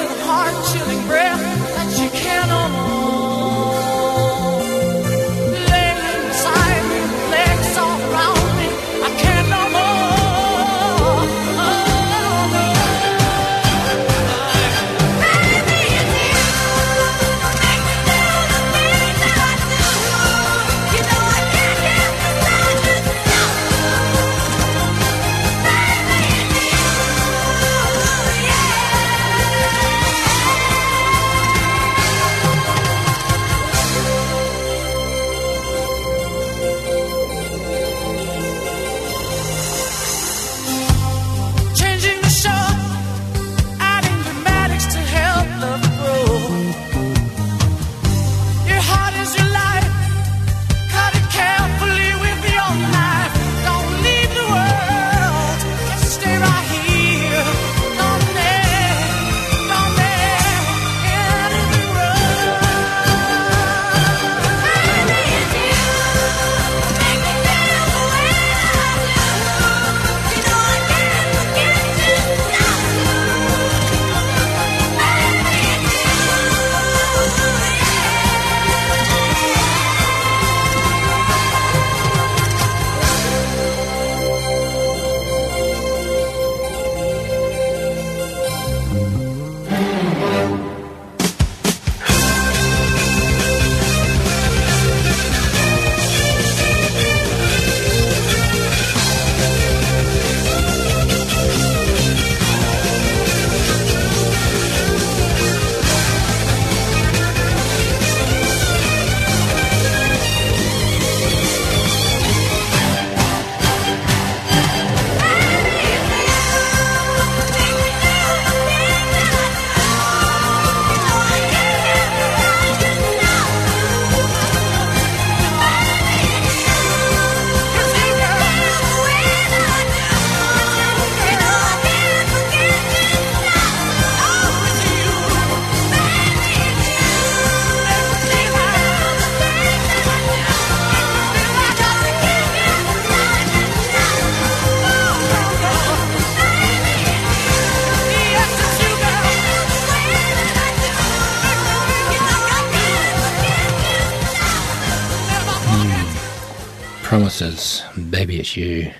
You,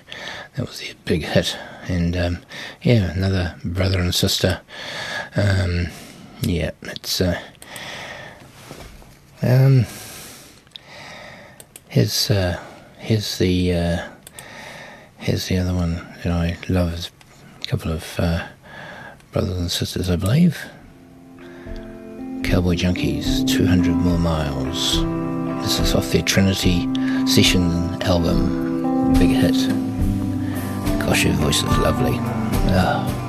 That was their big hit. And um, yeah, another brother and sister. Um, yeah, it's. Uh, um, here's, uh, here's the. Uh, here's the other one that I love. A couple of uh, brothers and sisters, I believe. Cowboy Junkies, 200 More Miles. This is off their Trinity Session album big hit. Gosh, your voice is lovely. Oh.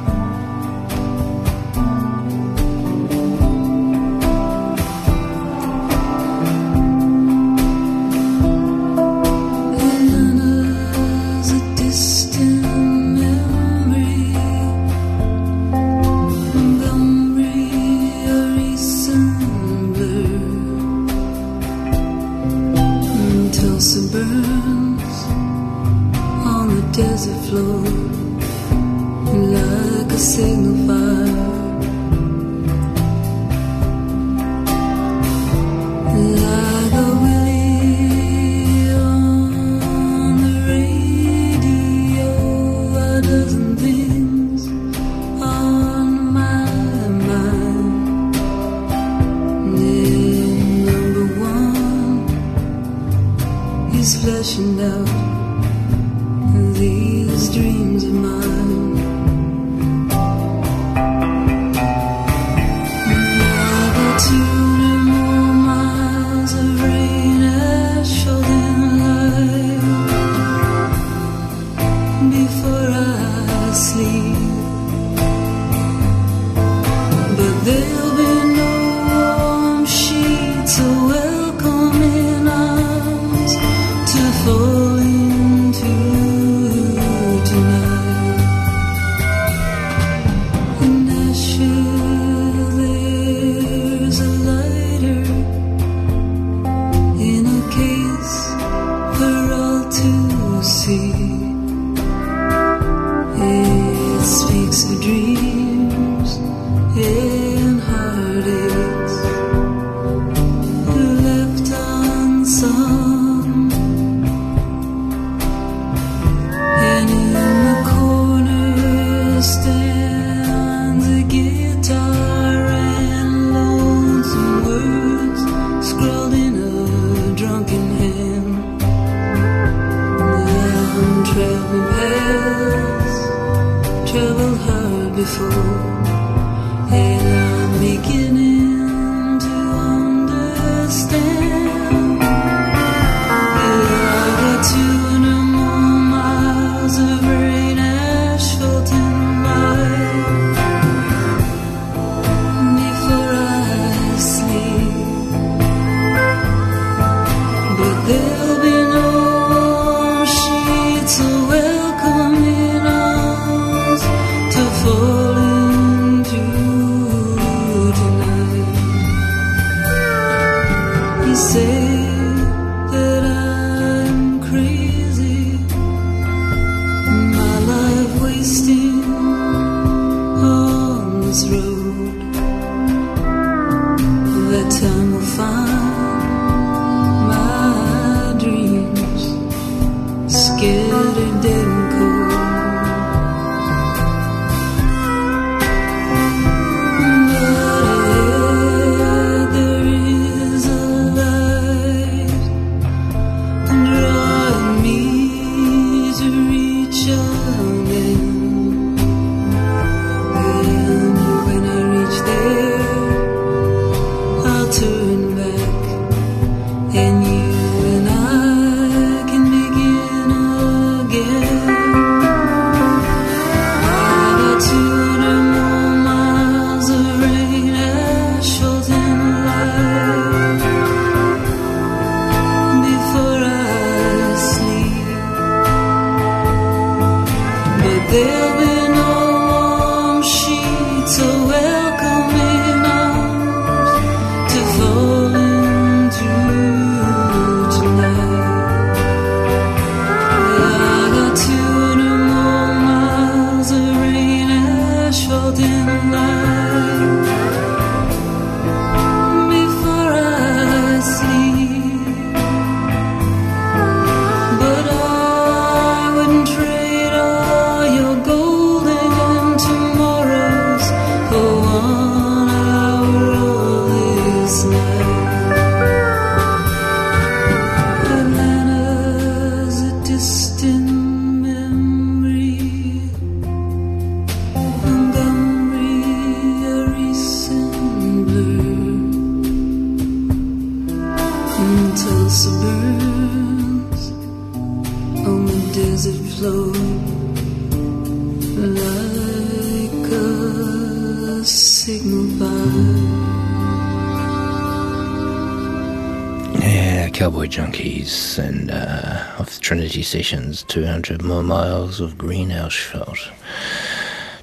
Sessions, 200 more miles of green asphalt.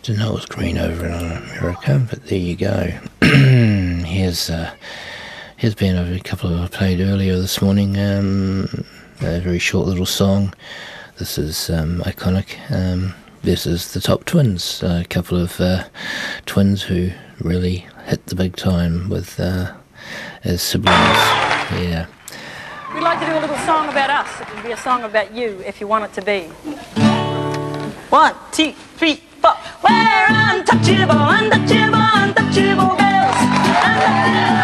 Didn't know it green over in America, but there you go. *clears throat* here's uh, here's been a couple of I played earlier this morning. Um, a very short little song. This is um, iconic. Um, this is the Topp Twins, a couple of uh, twins who really hit the big time with uh, as siblings. Yeah. We'd like to do a little song about us. It can be a song about you if you want it to be. One, two, three, four. We're untouchable, untouchable, untouchable girls. Untouchable,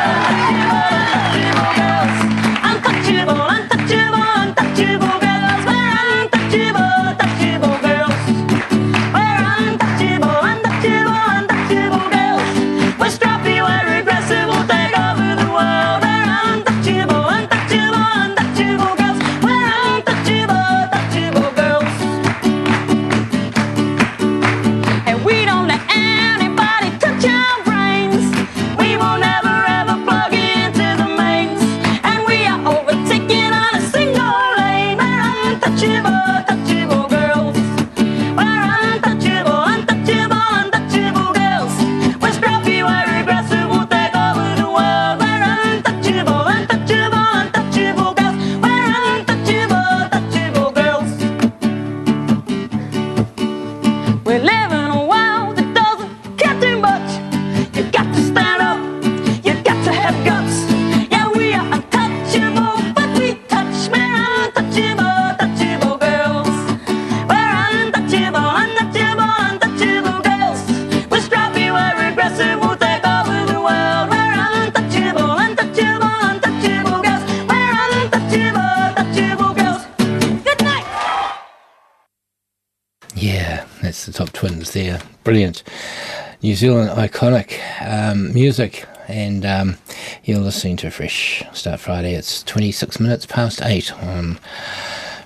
twins there. Brilliant. New Zealand iconic um, music. And um, you're listening to Fresh Start Friday. It's 26 minutes past 8 on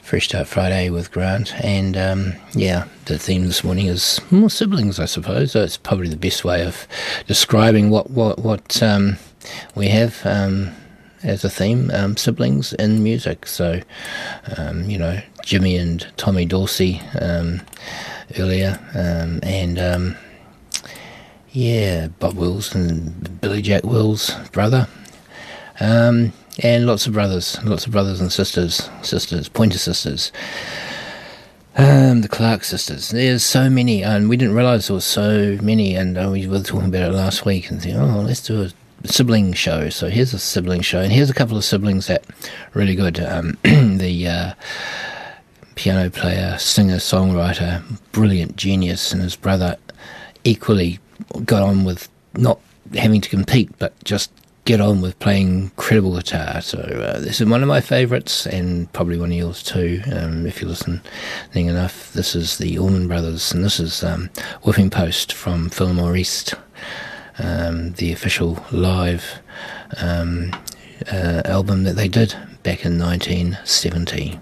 Fresh Start Friday with Grant. And um, yeah, the theme this morning is more siblings, I suppose. So it's probably the best way of describing what, what, what um, we have. Um, as a theme, um, siblings in music. So, um, you know, Jimmy and Tommy Dorsey um, earlier, um, and um, yeah, Bob Wills and Billy Jack Wills' brother, um, and lots of brothers, lots of brothers and sisters, sisters, Pointer sisters. Um, the Clark sisters. There's so many, and we didn't realise there was so many. And uh, we were talking about it last week, and thinking, oh, let's do a sibling show. So here's a sibling show, and here's a couple of siblings that really good. Um, *clears throat* the uh, piano player, singer, songwriter, brilliant genius, and his brother equally got on with not having to compete, but just get on with playing incredible guitar. So uh, this is one of my favourites, and probably one of yours too, um, if you listen enough. This is the Allman Brothers, and this is um, Whipping Post from Fillmore East, um, the official live um, uh, album that they did back in 1970.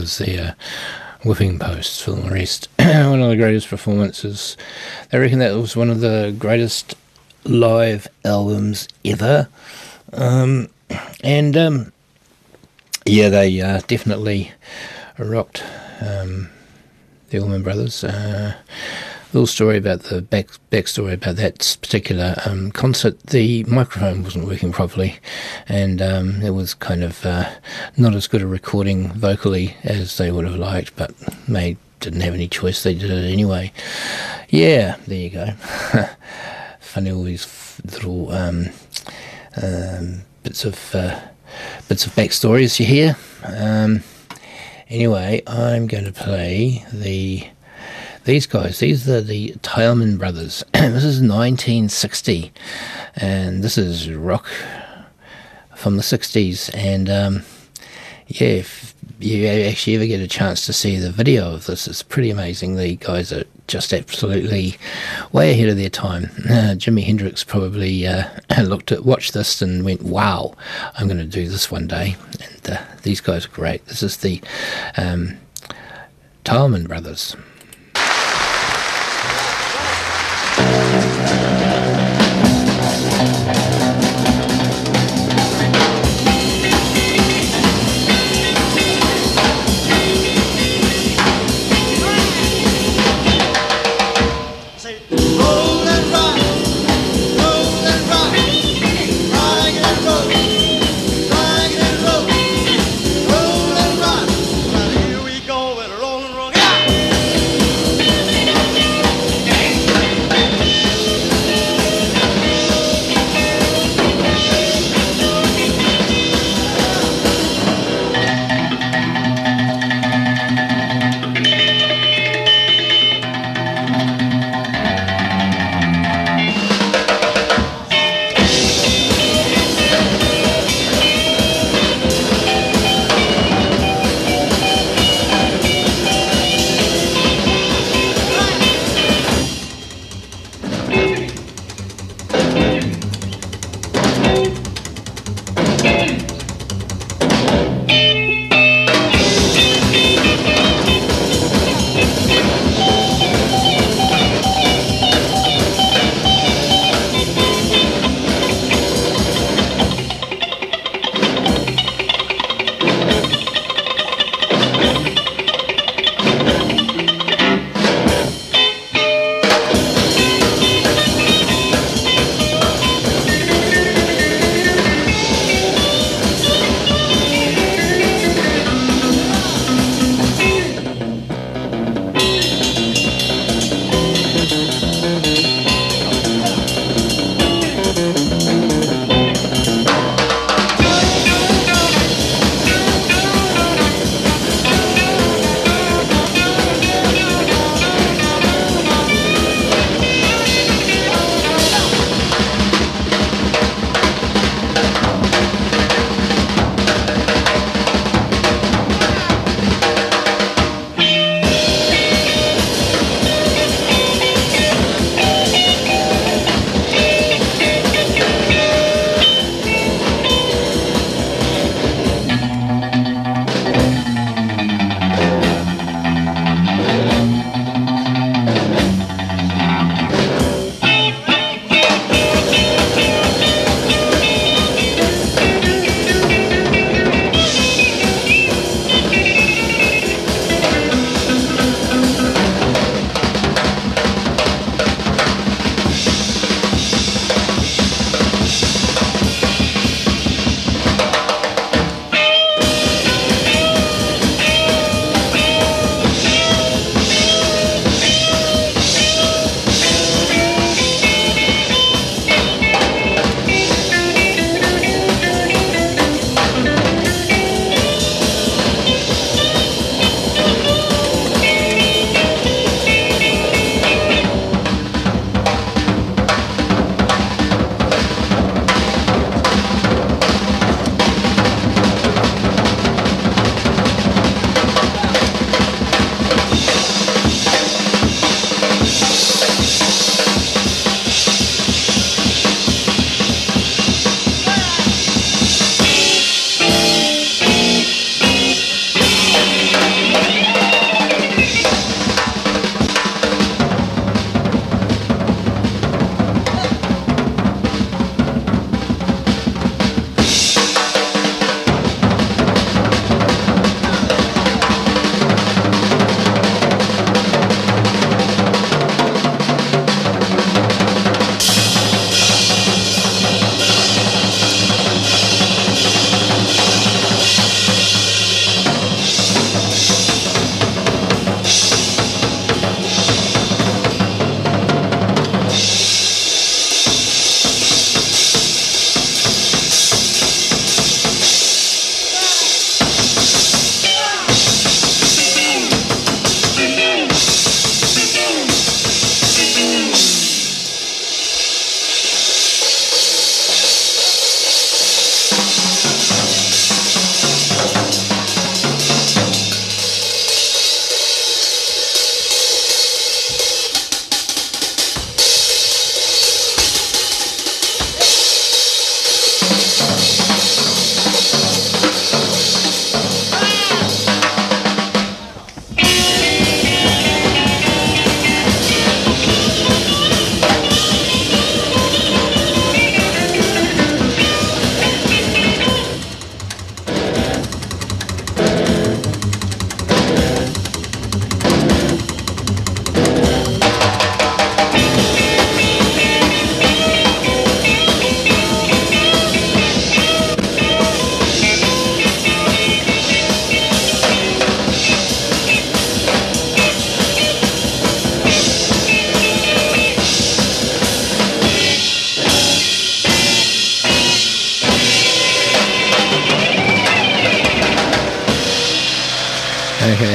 The the uh, Whipping Post, Fillmore East. *clears throat* one of the greatest performances. They reckon that was one of the greatest live albums ever. Um, and um, yeah, they uh, definitely rocked um, the Allman Brothers. Uh, little story about the back backstory about that particular um, concert. The microphone wasn't working properly, and um, it was kind of uh, not as good a recording vocally as they would have liked. But they didn't have any choice; they did it anyway. Yeah, there you go. *laughs* Funny all these little um, um, bits of uh, bits of backstories you hear. Um, anyway, I'm going to play the these guys. These are the Tielman brothers. *clears throat* this is 1960, and this is rock from the 60s. And um, yeah, if you actually ever get a chance to see the video of this, it's pretty amazing. The guys are just absolutely way ahead of their time. Uh, Jimi Hendrix probably uh, *clears throat* looked at, watched this, and went, "Wow, I'm going to do this one day." And uh, these guys are great. This is the um, brothers. Roll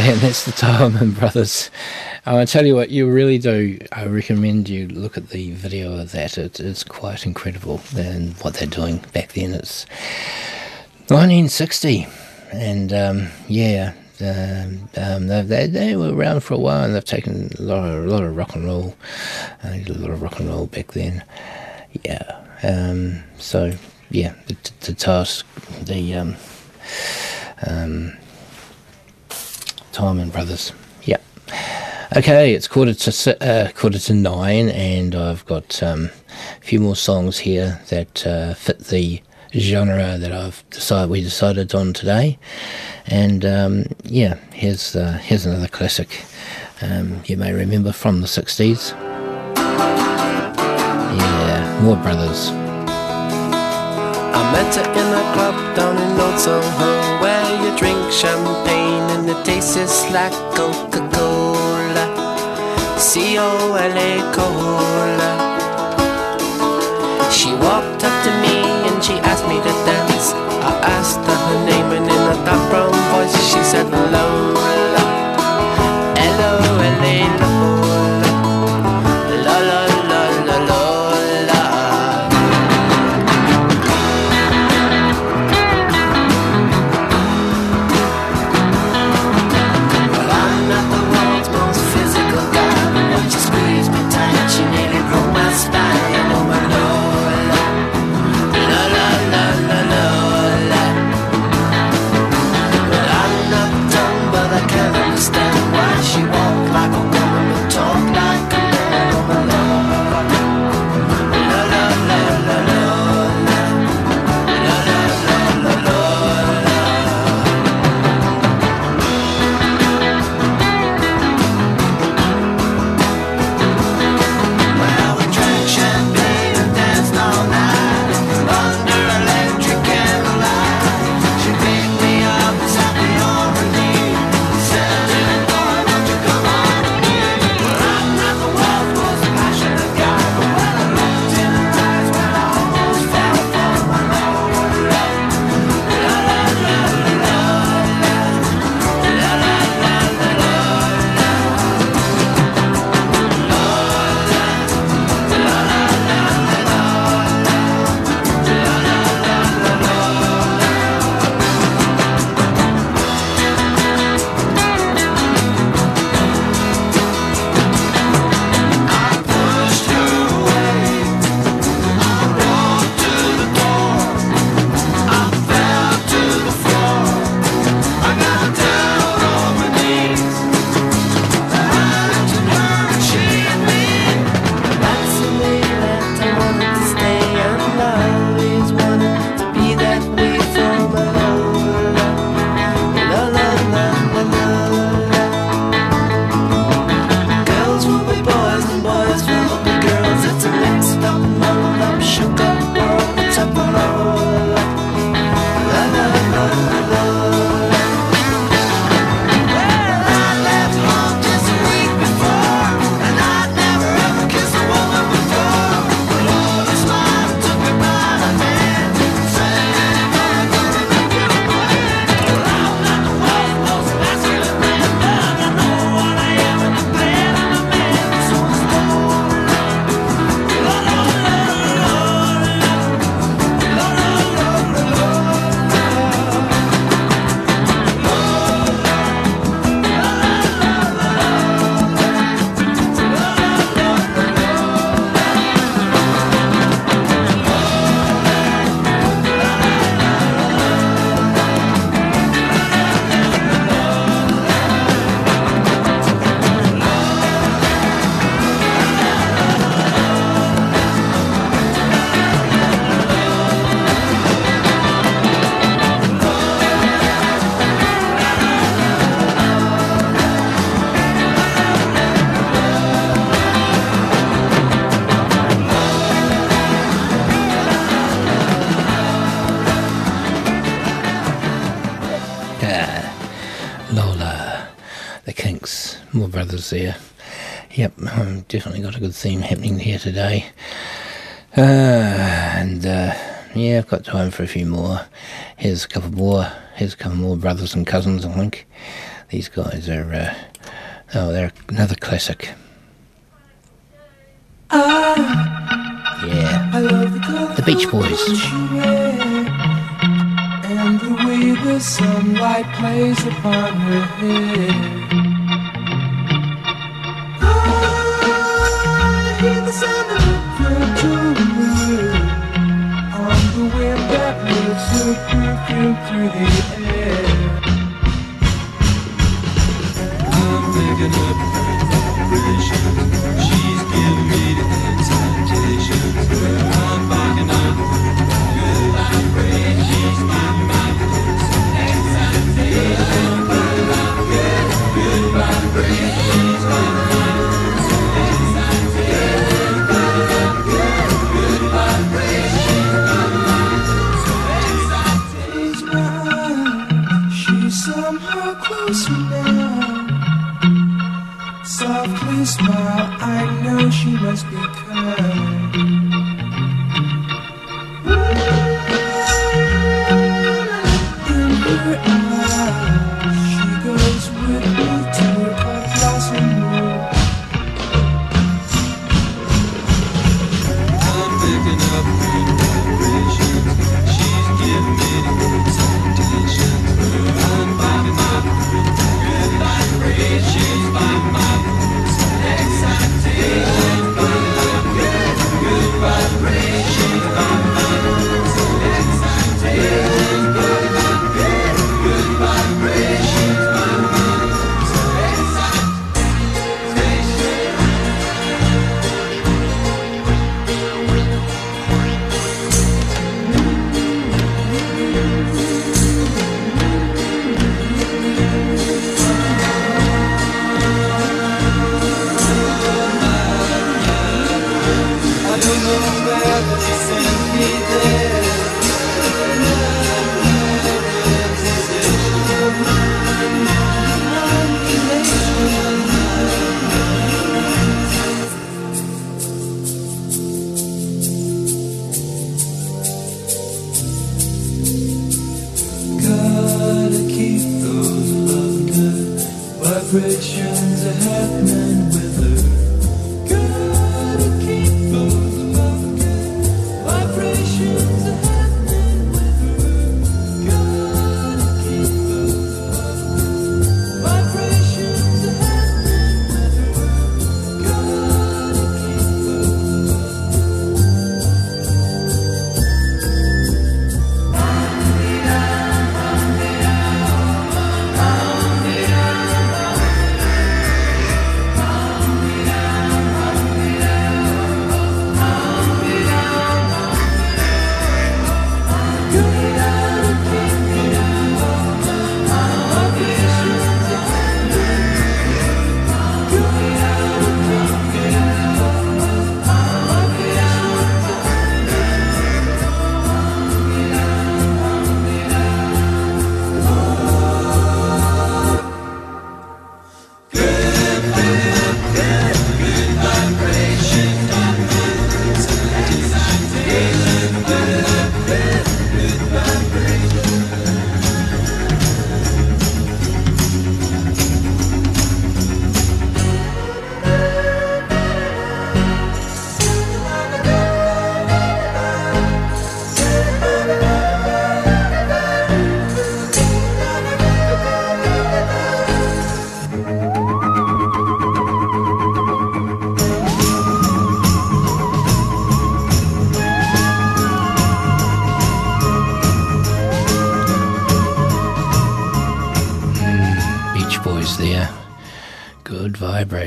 and *laughs* that's the Tielman Brothers. I tell you what, you really do. I recommend you look at the video of that. It is quite incredible. And what they're doing back then. It's 1960, and um, yeah, um, um, they, they, they were around for a while, and they've taken a lot of, a lot of rock and roll. Uh, a lot of rock and roll back then. Yeah. Um, so yeah, the, the task, the um, um, Tielman Brothers. Yeah. Okay, it's quarter to uh, quarter to nine, and I've got um, a few more songs here that uh, fit the genre that I've decided we decided on today. And um, yeah, here's uh, here's another classic. Um, you may remember from the '60s. Yeah, more brothers. I met her in a club down in Old Soho Where you drink champagne tastes like Coca-Cola. C-O-L-A Cola. She walked up to me and she asked me to more brothers there. Yep, um, definitely got a good theme happening here today. Uh, and uh, yeah, I've got time for a few more. Here's a couple more. Here's a couple more brothers and cousins, I think. These guys are, uh, oh, they're another classic. Yeah. I love the The Beach Boys.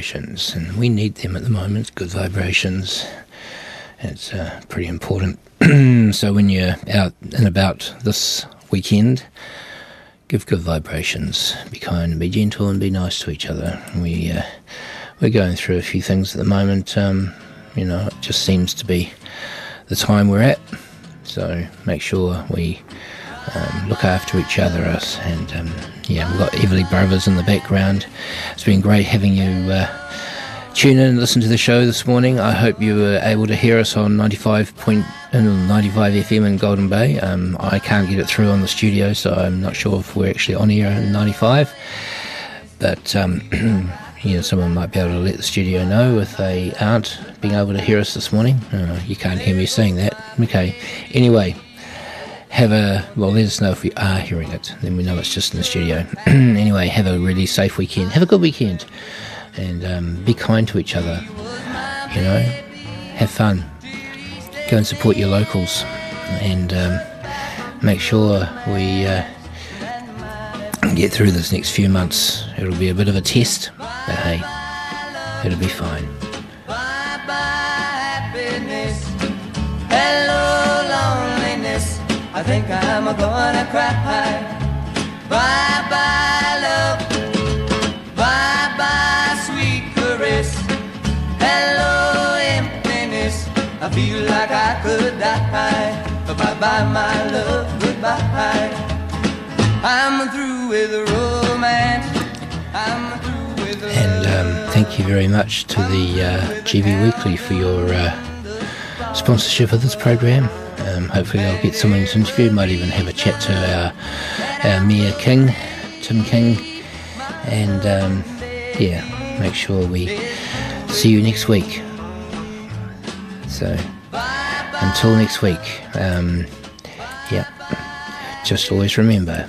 Vibrations, and we need them at the moment. Good vibrations. It's uh, pretty important. *clears throat* so when you're out and about this weekend, give good vibrations. Be kind and be gentle and be nice to each other. We uh, we're going through a few things at the moment. Um, you know, it just seems to be the time we're at. So make sure we um, look after each other. Us and um, yeah, we've got Everly Brothers in the background. It's been great having you uh, tune in and listen to the show this morning. I hope you were able to hear us on 95 point, uh, 95 FM in Golden Bay. Um, I can't get it through on the studio, so I'm not sure if we're actually on here in 95. but um, *clears throat* you know, someone might be able to let the studio know if they aren't being able to hear us this morning. Uh, you can't hear me saying that. Okay. Anyway, have a well. Let us know if we are hearing it. Then we know it's just in the studio. *clears throat* anyway, have a really safe weekend. Have a good weekend, and um, be kind to each other. You know, have fun. Go and support your locals, and um, make sure we. Uh, get through this next few months. It'll be a bit of a test, but hey, it'll be fine. I think I'm gonna cry. Bye bye, love. I feel like I could die. Bye bye, my love. Goodbye. I'm through with romance. I'm through with And um, thank you very much to the uh, GB Weekly for your uh, sponsorship of this program. Um, hopefully, I'll get someone to interview. Might even have a chat to our, our Mayor King, Tim King, and um, yeah, make sure we see you next week. So, until next week, um, yeah, just always remember.